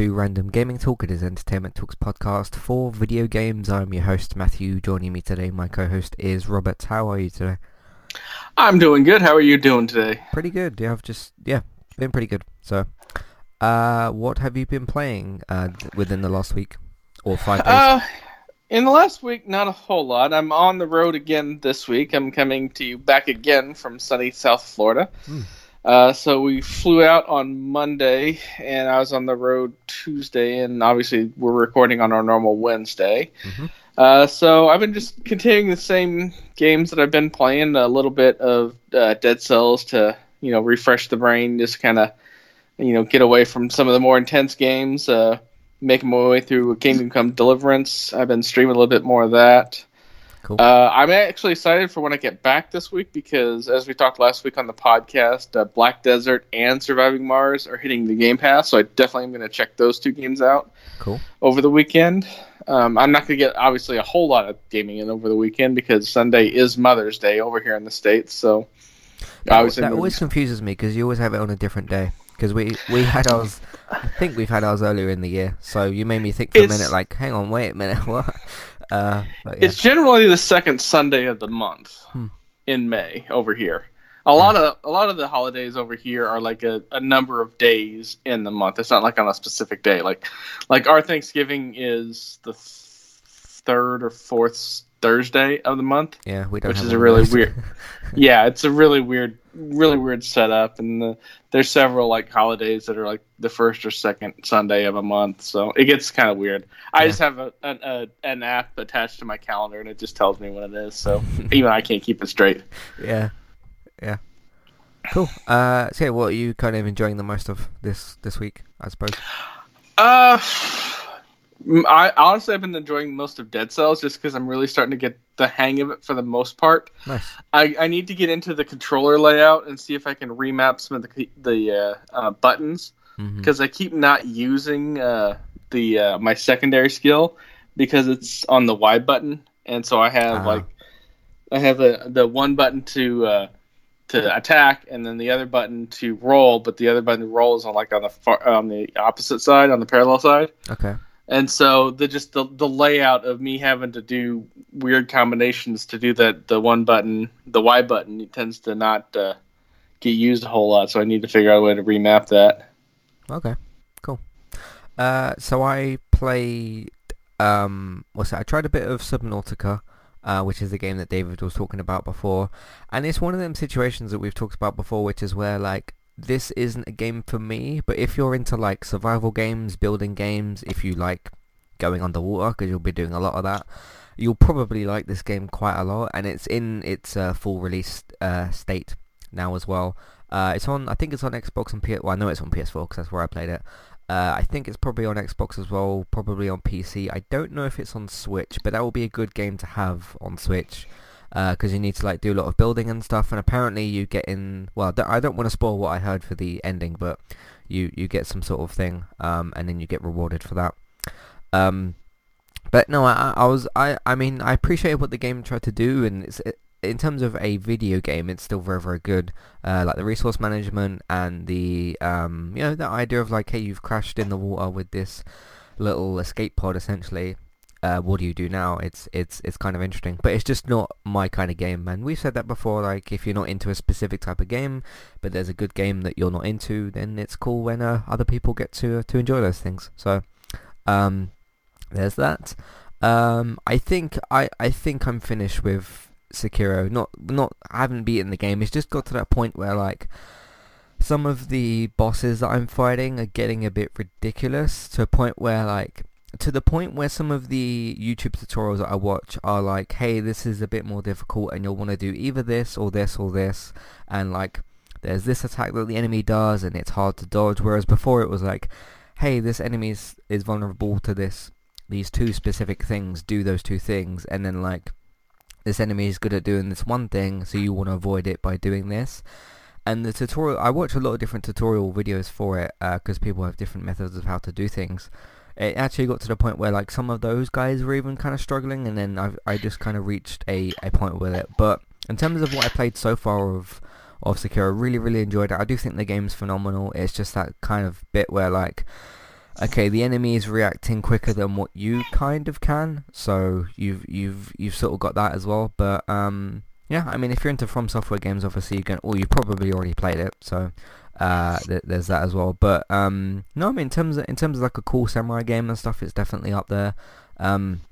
To Random Gaming Talk. It is Entertainment Talks podcast for video games. I'm your host Matthew. Joining me today, my co-host is Robert. How are you today? I'm doing good. How are you doing today? Pretty good. Yeah, I've just yeah been pretty good. So, uh, what have you been playing uh, within the last week or five days? Uh, in the last week, not a whole lot. I'm on the road again this week. I'm coming to you back again from sunny South Florida. Hmm. Uh, so we flew out on Monday, and I was on the road Tuesday, and obviously we're recording on our normal Wednesday. Mhm. Uh, so I've been just continuing the same games that I've been playing. A little bit of uh, Dead Cells to you know refresh the brain, just kind of you know get away from some of the more intense games. Uh, making my way through Kingdom Come Deliverance. I've been streaming a little bit more of that. Cool. Uh, I'm actually excited for when I get back this week because, as we talked last week on the podcast, uh, Black Desert and Surviving Mars are hitting the Game Pass, so I definitely am going to check those two games out cool. over the weekend. Um, I'm not going to get obviously a whole lot of gaming in over the weekend because Sunday is Mother's Day over here in the states. So That, that always confuses me because you always have it on a different day. Because we we had ours, I think we've had ours earlier in the year. So you made me think for a minute, like, hang on, wait a minute, what? Uh, yeah. It's generally the second Sunday of the month Hmm. in May over here. A lot of a lot of the holidays over here are like a, a number of days in the month. It's not like on a specific day. Like like our Thanksgiving is the th- third or fourth Thursday of the month. yeah, we don't. which is a really those. weird- Yeah, it's a really weird really weird setup and the, there's several like holidays that are like the first or second Sunday of a month. So it gets kind of weird. I Yeah. just have a, an a, an app attached to my calendar and it just tells me when it is. So even I can't keep it straight. Yeah, yeah. Cool. Uh, so yeah, what are you kind of enjoying the most of this this week? I suppose. Uh, I honestly I've been enjoying most of Dead Cells just because I'm really starting to get the hang of it for the most part. Nice. I, I need to get into the controller layout and see if I can remap some of the the uh, uh, buttons because I keep not using uh, the uh, my secondary skill because it's on the Y button, and so I have Ah. like I have the the one button to uh, to attack, and then the other button to roll, but the other button to roll is on like on the far, on the opposite side, on the parallel side. Okay. And so the just the, the layout of me having to do weird combinations to do that the one button the Y button tends to not uh, get used a whole lot. So I need to figure out a way to remap that. Okay. Cool. Uh, so I played. Um, what's that? I tried a bit of Subnautica, uh, which is the game that David was talking about before, and it's one of them situations that we've talked about before, which is where like this isn't a game for me, but if you're into like survival games, building games, if you like going underwater, because you'll be doing a lot of that, you'll probably like this game quite a lot, and it's in its uh, full release uh, state now as well. Uh, it's on, I think it's on Xbox and PS. Well, I know it's on PS4 because that's where I played it. Uh, I think it's probably on Xbox as well, probably on PC. I don't know if it's on Switch, but that will be a good game to have on Switch because you need to like do a lot of building and stuff. And apparently you get in. Well, I don't want to spoil what I heard for the ending, but you you get some sort of thing, um, and then you get rewarded for that. Um, but no, I, I was I I mean I appreciate what the game tried to do, and it's it, in terms of a video game, it's still very very good. Uh, like the resource management and the um you know the idea of like hey you've crashed in the water with this little escape pod essentially. Uh, what do you do now? It's it's it's kind of interesting, but it's just not my kind of game. And we've said that before. Like if you're not into a specific type of game, but there's a good game that you're not into, then it's cool when uh, other people get to to enjoy those things. So, um, there's that. Um, I think I, I think I'm finished with Sekiro. Not not I haven't beaten the game. It's just got to that point where like some of the bosses that I'm fighting are getting a bit ridiculous to a point where like to the point where some of the YouTube tutorials that I watch are like, hey, this is a bit more difficult and you'll want to do either this or this or this and like there's this attack that the enemy does and it's hard to dodge whereas before it was like, hey, this enemy is, is vulnerable to this these two specific things, do those two things and then like this enemy is good at doing this one thing so you want to avoid it by doing this. And the tutorial I watch a lot of different tutorial videos for it uh, because people have different methods of how to do things it actually got to the point where like some of those guys were even kind of struggling and then I I just kind of reached a, a point with it. But in terms of what I played so far of of Sekiro I really really enjoyed it. I do think the game's phenomenal. It's just that kind of bit where like okay, the enemy is reacting quicker than what you kind of can, so you've you've you've sort of got that as well. But um, yeah, I mean, if you're into From Software games, obviously you can, or you've probably already played it, so uh, th- there's that as well. But um, no, I mean, in terms of in terms of like a cool samurai game and stuff, it's definitely up there. Um,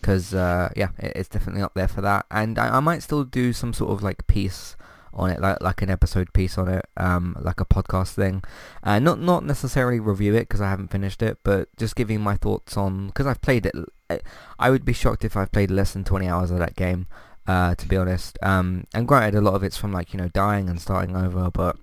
because uh, yeah, it, it's definitely up there for that. And I, I might still do some sort of like piece on it, like like an episode piece on it, um, like a podcast thing. Uh, not not necessarily review it because I haven't finished it, but just giving my thoughts on because I've played it. Eh, I would be shocked if I've played less than 20 hours of that game, uh, to be honest. Um, and granted, a lot of it's from like you know dying and starting over, but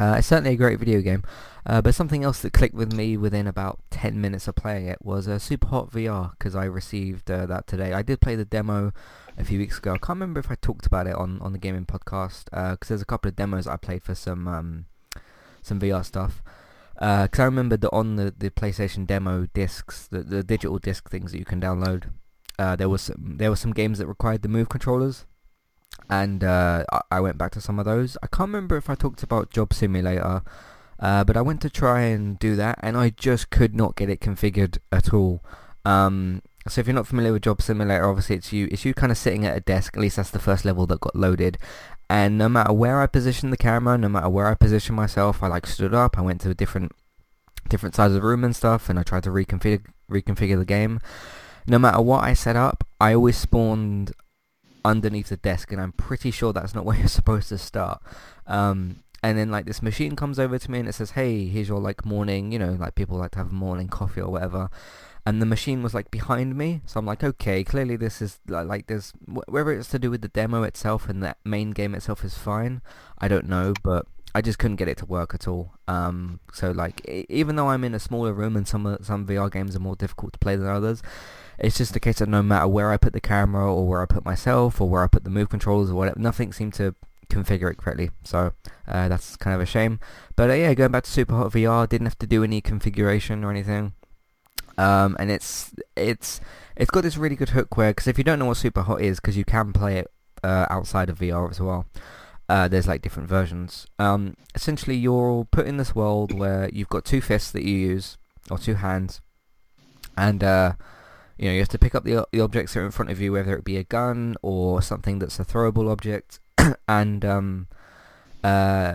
uh, it's certainly a great video game. Uh, but something else that clicked with me within about 10 minutes of playing it was uh, Super Hot VR because I received uh, that today. I did play the demo a few weeks ago. I can't remember if I talked about it on, on the gaming podcast because uh, there's a couple of demos I played for some um, some VR stuff. Because uh, I remember that on the, the PlayStation demo discs, the, the digital disc things that you can download, uh, there was some, there were some games that required the Move controllers and uh, I went back to some of those. I can't remember if I talked about Job Simulator, uh, but I went to try and do that, and I just could not get it configured at all. Um, so if you're not familiar with Job Simulator, obviously it's you. It's you kind of sitting at a desk. At least that's the first level that got loaded. And no matter where I positioned the camera, no matter where I positioned myself, I like stood up. I went to a different different sides of the room and stuff, and I tried to reconfigure reconfigure the game. No matter what I set up, I always spawned underneath the desk, and I'm pretty sure that's not where you're supposed to start. Um, and then like this machine comes over to me and it says, "Hey, here's your like morning," you know, like people like to have morning coffee or whatever. And the machine was like behind me, so I'm like, okay, clearly this is like, like there's whether it's to do with the demo itself and the main game itself is fine. I don't know, but I just couldn't get it to work at all. Um, so like, even though I'm in a smaller room and some some VR games are more difficult to play than others, it's just a case of no matter where I put the camera or where I put myself or where I put the move controls or whatever, nothing seemed to configure it correctly. So uh, that's kind of a shame. But uh, yeah, going back to Super Hot VR, didn't have to do any configuration or anything. Um, and it's it's it's got this really good hook where because if you don't know what Super Hot is, because you can play it uh, outside of VR as well. Uh, there's like different versions. Um, essentially, you're put in this world where you've got two fists that you use or two hands, and uh, you know, you have to pick up the, the objects that are in front of you, whether it be a gun or something that's a throwable object, and um, uh,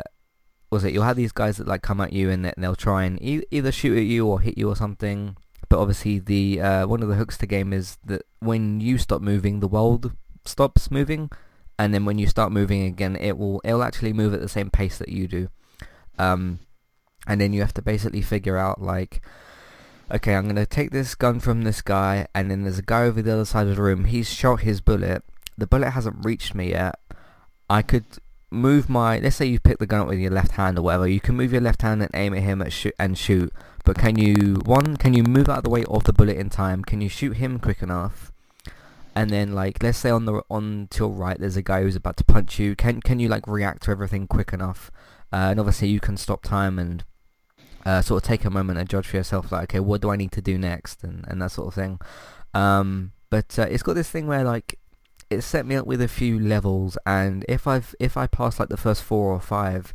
was it? You'll have these guys that like come at you and they'll try and e- either shoot at you or hit you or something. But obviously, the uh, one of the hooks to the game is that when you stop moving, the world stops moving, and then when you start moving again, it will it'll actually move at the same pace that you do. Um, and then you have to basically figure out like okay, I'm going to take this gun from this guy, and then there's a guy over the other side of the room. He's shot his bullet. The bullet hasn't reached me yet. I could move my, let's say you pick the gun up with your left hand or whatever. You can move your left hand and aim at him at shoot and shoot. But can you, one, can you move out of the way of the bullet in time? Can you shoot him quick enough? And then, like, let's say on the on to your right, there's a guy who's about to punch you. Can can you like react to everything quick enough? Uh, and obviously, you can stop time and uh, sort of take a moment and judge for yourself, like, okay, what do I need to do next, and, and that sort of thing. Um, but uh, it's got this thing where like it set me up with a few levels, and if I've if I passed like the first four or five,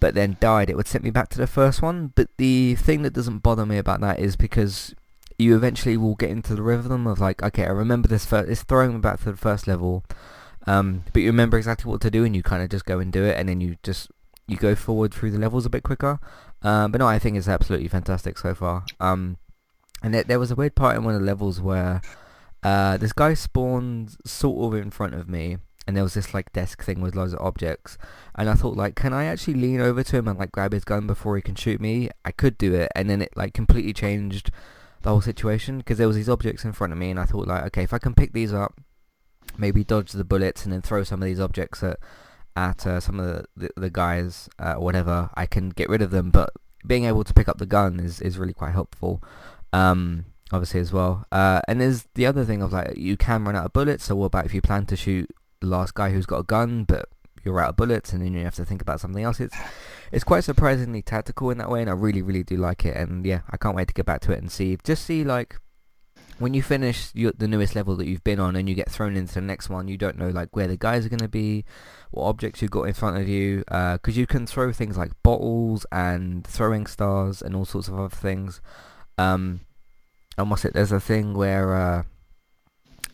but then died, it would set me back to the first one. But the thing that doesn't bother me about that is because you eventually will get into the rhythm of like, okay, I remember this first. It's throwing me back to the first level. Um, but you remember exactly what to do, and you kind of just go and do it, and then you just you go forward through the levels a bit quicker. Uh, but no, I think it's absolutely fantastic so far. Um, and there, there was a weird part in one of the levels where uh, this guy spawned sort of in front of me, and there was this like desk thing with loads of objects, and I thought like, can I actually lean over to him and like grab his gun before he can shoot me? I could do it, and then it like completely changed the whole situation because there was these objects in front of me, and I thought like, okay, if I can pick these up, maybe dodge the bullets, and then throw some of these objects at at uh, some of the, the, the guys uh, whatever, I can get rid of them. But being able to pick up the gun is, is really quite helpful. Um, obviously as well. Uh, and there's the other thing of like you can run out of bullets. So what about if you plan to shoot the last guy who's got a gun, but you're out of bullets, and then you have to think about something else. It's it's quite surprisingly tactical in that way, and I really really do like it. And yeah, I can't wait to get back to it and see just see like when you finish your, the newest level that you've been on and you get thrown into the next one, you don't know like where the guys are going to be, what objects you've got in front of you, because uh, you can throw things like bottles and throwing stars and all sorts of other things. Um, and what's it? There's a thing where uh,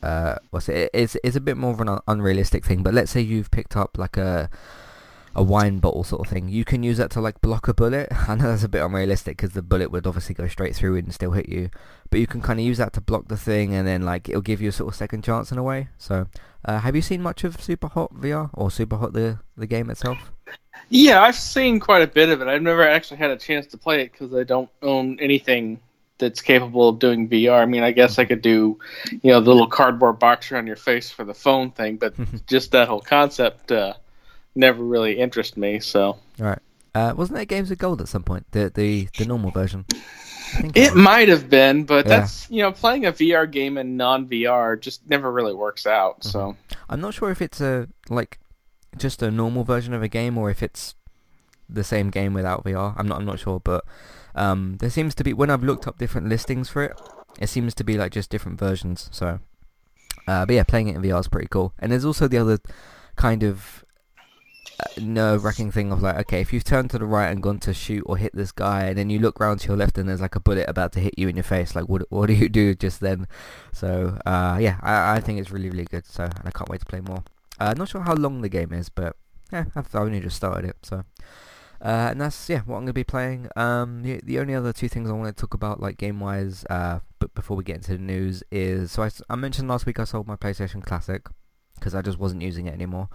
uh, what's it? It's it's a bit more of an unrealistic thing. But let's say you've picked up like a a wine bottle sort of thing. You can use that to like block a bullet. I know that's a bit unrealistic because the bullet would obviously go straight through and still hit you. But you can kind of use that to block the thing, and then like it'll give you a sort of second chance in a way. So, uh, have you seen much of Super Hot VR or Super Hot the the game itself? Yeah, I've seen quite a bit of it. I've never actually had a chance to play it because I don't own anything that's capable of doing VR. I mean, I guess I could do, you know, the little cardboard box around your face for the phone thing, but just that whole concept uh, never really interested me. So, right, uh, wasn't there Games of Gold at some point? The the the normal version. It, it might have been, but yeah. that's you know playing a VR game in non VR just never really works out. Mm-hmm. So I'm not sure if it's a like just a normal version of a game or if it's the same game without VR. I'm not I'm not sure, but um, there seems to be when I've looked up different listings for it, it seems to be like just different versions. So, uh, but yeah, playing it in VR is pretty cool. And there's also the other kind of uh, nerve-wracking thing of like, okay, if you've turned to the right and gone to shoot or hit this guy, and then you look round to your left and there's like a bullet about to hit you in your face, like what what do you do just then? So uh, yeah, I, I think it's really really good. So and I can't wait to play more. Uh, not sure how long the game is, but yeah, I've only just started it, so uh, and that's yeah what I'm going to be playing. Um, the, the only other two things I want to talk about like game wise, uh, but before we get into the news is so I, I mentioned last week I sold my PlayStation Classic because I just wasn't using it anymore.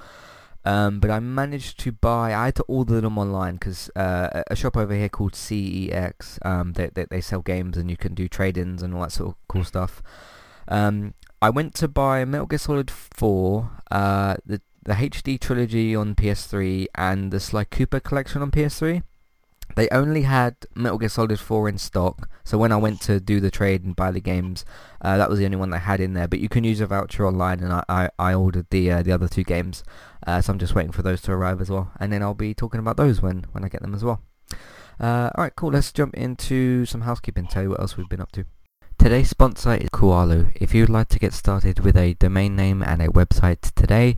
Um, but I managed to buy. I had to order them online because uh, a shop over here called CEX. Um, they, they, they sell games and you can do trade-ins and all that sort of cool stuff. Um, I went to buy Metal Gear Solid 4, uh, the the HD trilogy on PS3 and the Sly Cooper collection on PS3. They only had Metal Gear Solid 4 in stock, so when I went to do the trade and buy the games, uh, that was the only one they had in there. But you can use a voucher online, and I, I, I ordered the uh, the other two games, uh, so I'm just waiting for those to arrive as well, and then I'll be talking about those when when I get them as well. Uh, alright, cool. Let's jump into some housekeeping. Tell you what else we've been up to. Today's sponsor is Kualu. If you'd like to get started with a domain name and a website today,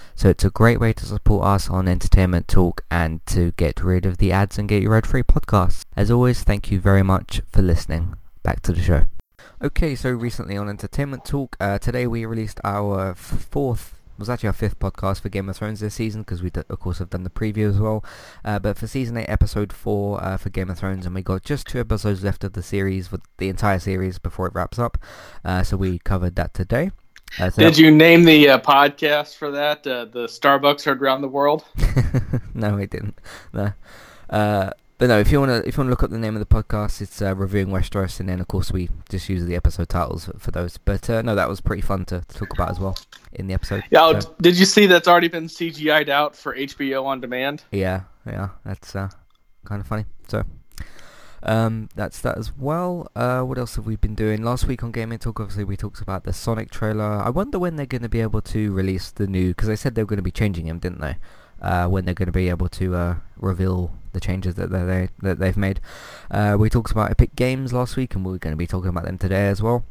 So it's a great way to support us on Entertainment Talk and to get rid of the ads and get your ad-free podcasts. As always, thank you very much for listening. Back to the show. Okay, so recently on Entertainment Talk, uh, today we released our fourth was actually our fifth podcast for Game of Thrones this season because we, d- of course, have done the preview as well. Uh, but for season 8, episode 4 uh, for Game of Thrones, and we got just two episodes left of the series, for the entire series, before it wraps up. Uh, so we covered that today. Uh, so Did you name the uh, podcast for that? Uh, the Starbucks heard around the world. no, we didn't. No. But no, if you wanna if you wanna look up the name of the podcast, it's uh, reviewing Westeros, and then of course we just use the episode titles for, for those. But uh, no, that was pretty fun to, to, talk about as well in the episode. Yeah, so. did you see that's already been CGI'd out for HBO on demand? Yeah, yeah, that's uh, kind of funny. So. Um, that's that as well. Uh, what else have we been doing? Last week on Gaming Talk, obviously we talked about the Sonic trailer. I wonder when they're going to be able to release the new, because they said they were going to be changing him, didn't they? Uh, when they're going to be able to uh, reveal the changes that they that they've made. Uh, we talked about Epic Games last week, and we're going to be talking about them today as well.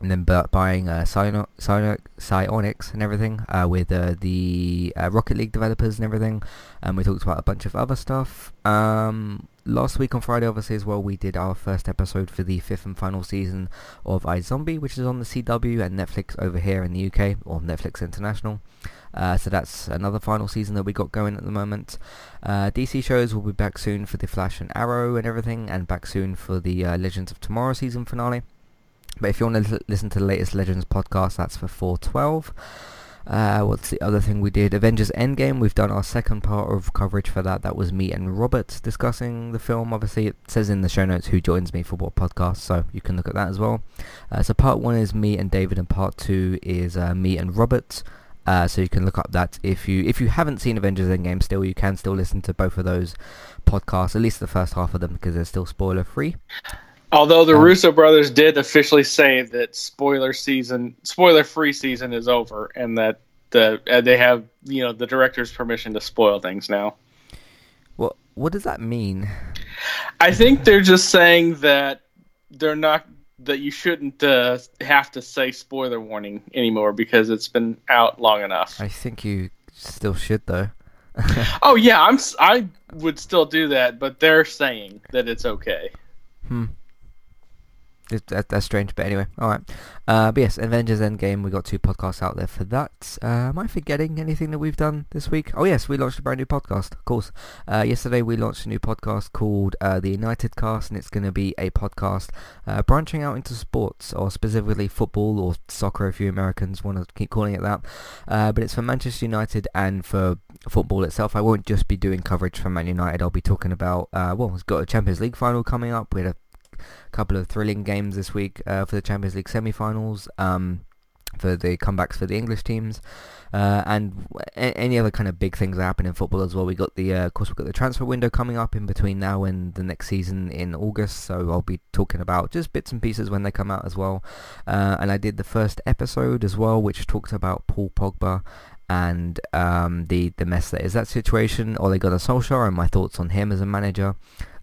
And then buying uh, Psyonix and everything uh, with uh, the Rocket League developers and everything. And we talked about a bunch of other stuff. Um, last week on Friday, obviously as well, we did our first episode for the fifth and final season of iZombie, which is on the CW and Netflix over here in the UK or Netflix International. Uh, so that's another final season that we got going at the moment. Uh, DC shows will be back soon for the Flash and Arrow and everything, and back soon for the uh, Legends of Tomorrow season finale. But if you want to listen to the latest Legends podcast, that's for 412. Uh, what's the other thing we did? Avengers Endgame. We've done our second part of coverage for that. That was me and Robert discussing the film. Obviously, it says in the show notes who joins me for what podcast, so you can look at that as well. Uh, so part one is me and David, and part two is uh, me and Robert. Uh, so you can look up that if you if you haven't seen Avengers Endgame still, you can still listen to both of those podcasts, at least the first half of them, because they're still spoiler free. Although the Um, Russo brothers did officially say that spoiler season, spoiler free season is over, and that the uh, they have you know the director's permission to spoil things now. What what does that mean? I think they're just saying that they're not that you shouldn't uh, have to say spoiler warning anymore because it's been out long enough. I think you still should though. Oh yeah, I'm I would still do that, but they're saying that it's okay. Hmm. That, that's strange, but anyway, alright. Uh, but yes, Avengers Endgame, we got two podcasts out there for that. Uh, am I forgetting anything that we've done this week? Oh yes, we launched a brand new podcast, of course. Uh, yesterday we launched a new podcast called uh, The United Cast, and it's going to be a podcast uh, branching out into sports, or specifically football or soccer if you Americans want to keep calling it that. Uh, but it's for Manchester United and for football itself. I won't just be doing coverage for Man United, I'll be talking about, well, it's got a Champions League final coming up. We had a couple of thrilling games this week uh, for the Champions League semi-finals. Um, for the comebacks for the English teams, uh, and a- any other kind of big things that happen in football as well. We got the, uh, of course, we've got the transfer window coming up in between now and the next season in August. So I'll be talking about just bits and pieces when they come out as well. Uh, and I did the first episode as well, which talked about Paul Pogba and um, the the mess that is that situation. Ole Gunnar Solskjaer and my thoughts on him as a manager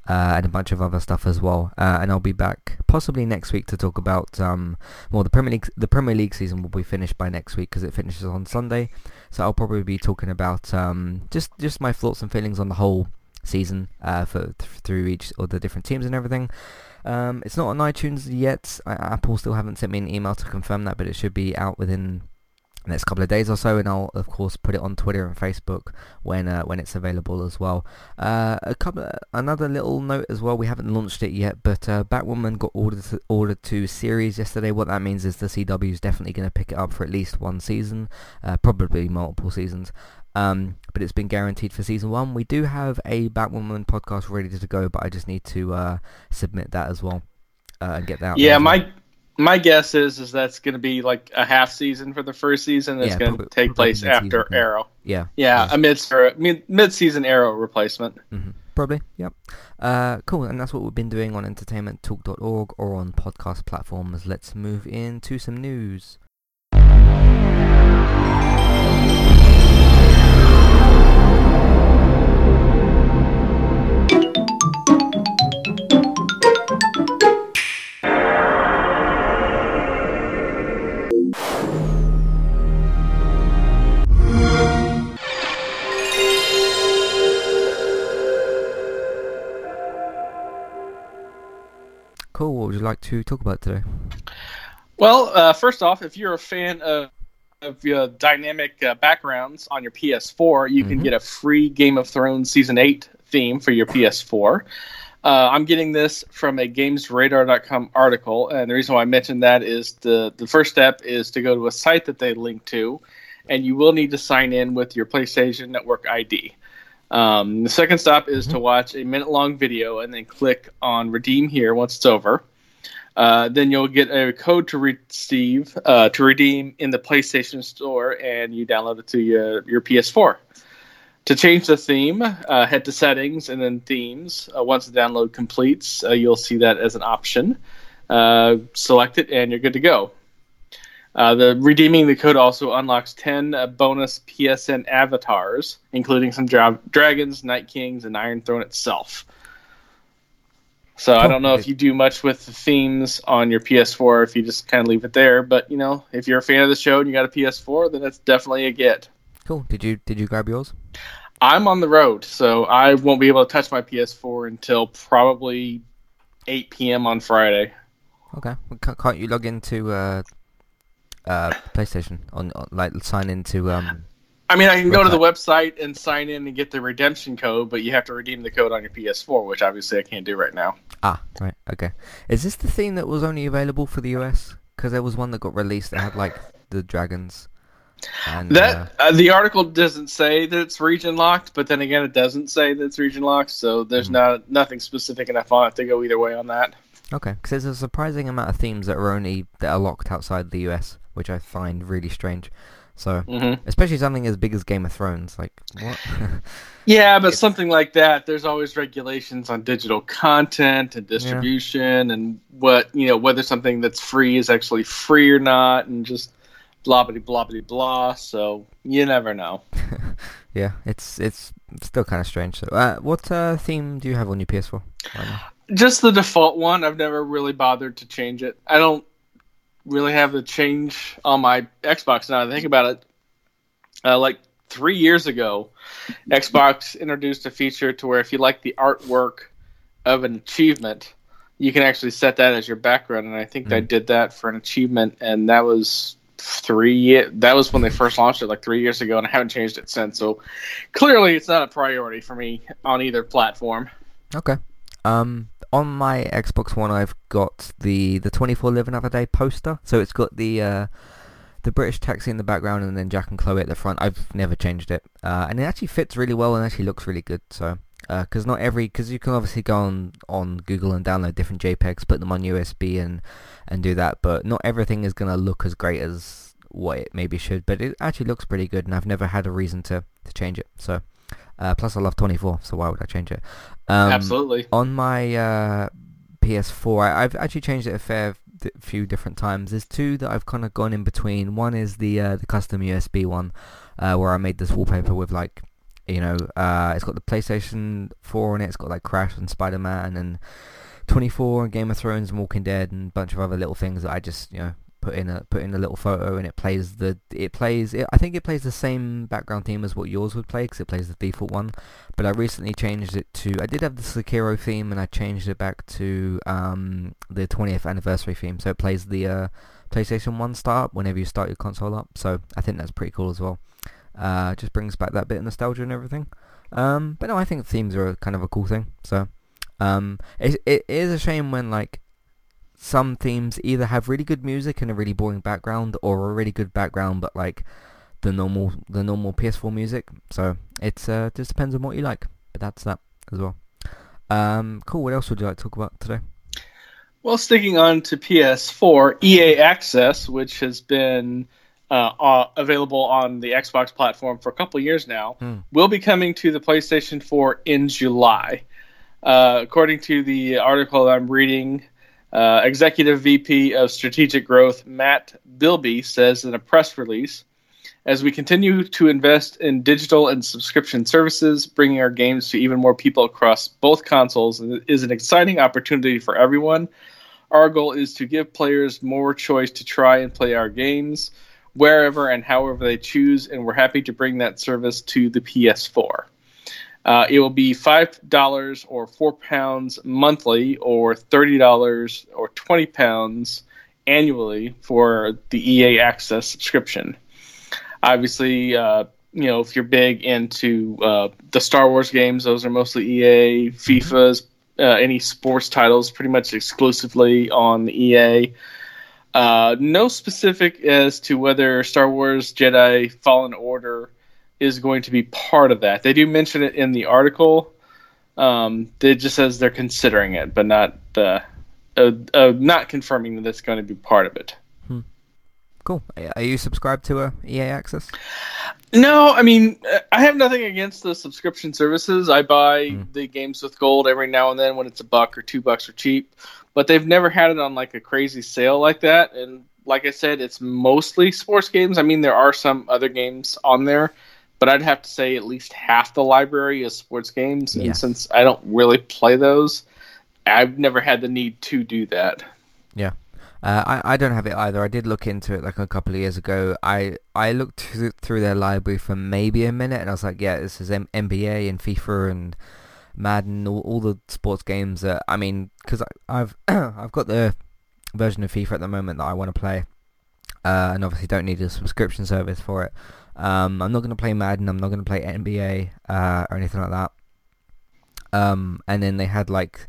uh, and a bunch of other stuff as well. Uh, and I'll be back possibly next week to talk about um, well the Premier League. The Premier League season will be finished by next week because it finishes on Sunday. So I'll probably be talking about um, just just my thoughts and feelings on the whole season uh, for th- through each of the different teams and everything. Um, it's not on iTunes yet. I, Apple still haven't sent me an email to confirm that, but it should be out within next couple of days or so, and I'll of course put it on Twitter and Facebook when uh, when it's available as well. Uh, a couple, another little note as well. We haven't launched it yet, but uh, Batwoman got ordered to, ordered to series yesterday. What that means is the CW is definitely going to pick it up for at least one season, uh, probably multiple seasons. Um, but it's been guaranteed for season one. We do have a Batwoman podcast ready to go, but I just need to uh, submit that as well uh, and get that. Out Yeah, well. My guess is is that's going to be like a half season for the first season. That's Yeah, going to take place after yeah. Arrow. Yeah. Yeah, a mid mid season Arrow replacement. hmm Probably, yep. Uh, cool, and that's what we've been doing on entertainmenttalk.org or on podcast platforms. Let's move into some news. Cool, what would you like to talk about today? Well, uh, first off, if you're a fan of of uh, dynamic uh, backgrounds on your PS4, you can Mhm. get a free Game of Thrones season eight theme for your PS4. Uh, I'm getting this from a GamesRadar.com article, and the reason why I mentioned that is the the first step is to go to a site that they link to, and you will need to sign in with your PlayStation Network ID. Um, the second stop is to watch a minute long video and then click on redeem here once it's over. Uh, then you'll get a code to receive uh, to redeem in the PlayStation Store, and you download it to your, your PS4. To change the theme, uh, head to settings and then themes. Uh, once the download completes, uh, you'll see that as an option. Uh, select it, and you're good to go. Uh, the redeeming the code also unlocks 10 uh, bonus PSN avatars, including some dra- dragons, night kings, and Iron Throne itself. So I don't know if you do much with the themes on your PS4, if you just kind of leave it there. But you know, if you're a fan of the show and you got a PS4, then that's definitely a get. Cool. Did you did you grab yours? I'm on the road, so I won't be able to touch my PS4 until probably 8 p.m. on Friday. Okay. Can't, can't you log into uh, uh, PlayStation on, on like sign into um? I mean, I can go to the website and sign in and get the redemption code, but you have to redeem the code on your PS4, which obviously I can't do right now. Ah, right. Okay. Is this the theme that was only available for the US? Because there was one that got released that had like the dragons. And, That uh, uh, the article doesn't say that it's region locked, but then again, it doesn't say that it's region locked, so there's Mhm. not nothing specific enough on it to go either way on that. Okay, because there's a surprising amount of themes that are only that are locked outside the US, which I find really strange. So, hmm especially something as big as Game of Thrones, like what? Yeah, but It's- something like that, there's always regulations on digital content and distribution, and what you know whether something that's free is actually free or not, and just blah blah blah blah blah. So you never know. yeah, it's it's still kind of strange. So, uh, what uh, theme do you have on your PS4? right? Just the default one. I've never really bothered to change it. I don't really have the change on my Xbox now. I think about it. Uh, like three years ago, Xbox introduced a feature to where if you like the artwork of an achievement, you can actually set that as your background. And I think I Mm. did that for an achievement, and that was three. That was when they first launched it, like three years ago, and I haven't changed it since. So clearly, it's not a priority for me on either platform. Okay. Um, on my Xbox One, I've got the the 24 Live Another Day poster. So it's got the uh, the British taxi in the background and then Jack and Chloe at the front. I've never changed it, uh, and it actually fits really well and actually looks really good. So, because not every, because you can obviously go on on Google and download different JPEGs, put them on USB and and do that, but not everything is gonna look as great as what it maybe should. But it actually looks pretty good, and I've never had a reason to to change it. So. Uh, plus, I love 24, so why would I change it? Um, Absolutely. on my uh, PS4, I, I've actually changed it a fair d- few different times. There's two that I've kind of gone in between. One is the uh, the custom USB one, uh, where I made this wallpaper with like, you know, uh, it's got the PlayStation 4 on it. It's got like Crash and Spider Man and 24 and Game of Thrones and Walking Dead and a bunch of other little things that I just you know put in a put in a little photo and it plays the it plays it, I think it plays the same background theme as what yours would play because it plays the default one. But I recently changed it to I did have the Sekiro theme and I changed it back to um, the 20th anniversary theme. So it plays the uh, PlayStation 1 start whenever you start your console up. So I think that's pretty cool as well. Uh, just brings back that bit of nostalgia and everything. Um, but no I think themes are kind of a cool thing. So um, it, it is a shame when like some themes either have really good music and a really boring background or a really good background but like the normal the normal PS4 music so it's uh just depends on what you like but that's that as well um cool what else would you like to talk about today Well, sticking on to PS4, EA Access, which has been uh, uh, available on the Xbox platform for a couple years now, Hmm. will be coming to the PlayStation 4 in July. Uh, according to the article I'm reading, uh, Executive VP of Strategic Growth Matt Bilbey says in a press release As we continue to invest in digital and subscription services, bringing our games to even more people across both consoles is an exciting opportunity for everyone. Our goal is to give players more choice to try and play our games wherever and however they choose, and we're happy to bring that service to the PS4. Uh, it will be five dollars or four pounds monthly, or thirty dollars or twenty pounds annually for the EA Access subscription. Obviously, uh, you know if you're big into uh, the Star Wars games, those are mostly EA, FIFA's, uh, any sports titles, pretty much exclusively on the EA. Uh, no specific as to whether Star Wars Jedi Fallen Order is going to be part of that. They do mention it in the article. Um, it just says they're considering it, but not uh, uh, uh, not confirming that it's going to be part of it. cool are you subscribed to a EA Access No, I mean uh, I have nothing against the subscription services. I buy Mm. the games with gold every now and then when it's a buck or two bucks or cheap, but they've never had it on like a crazy sale like that. And like I said, it's mostly sports games. I mean, there are some other games on there, but I'd have to say at least half the library is sports games. And since I don't really play those, I've never had the need to do that. Yeah. Uh, I I don't have it either. I did look into it like a couple of years ago. I I looked through their library for maybe a minute, and I was like, yeah, this is M- NBA and FIFA and Madden, all, all the sports games that I mean, because I've I've got the version of FIFA at the moment that I want to play, uh, and obviously don't need a subscription service for it. Um, I'm not going to play Madden. I'm not going to play NBA uh, or anything like that. Um, and then they had like,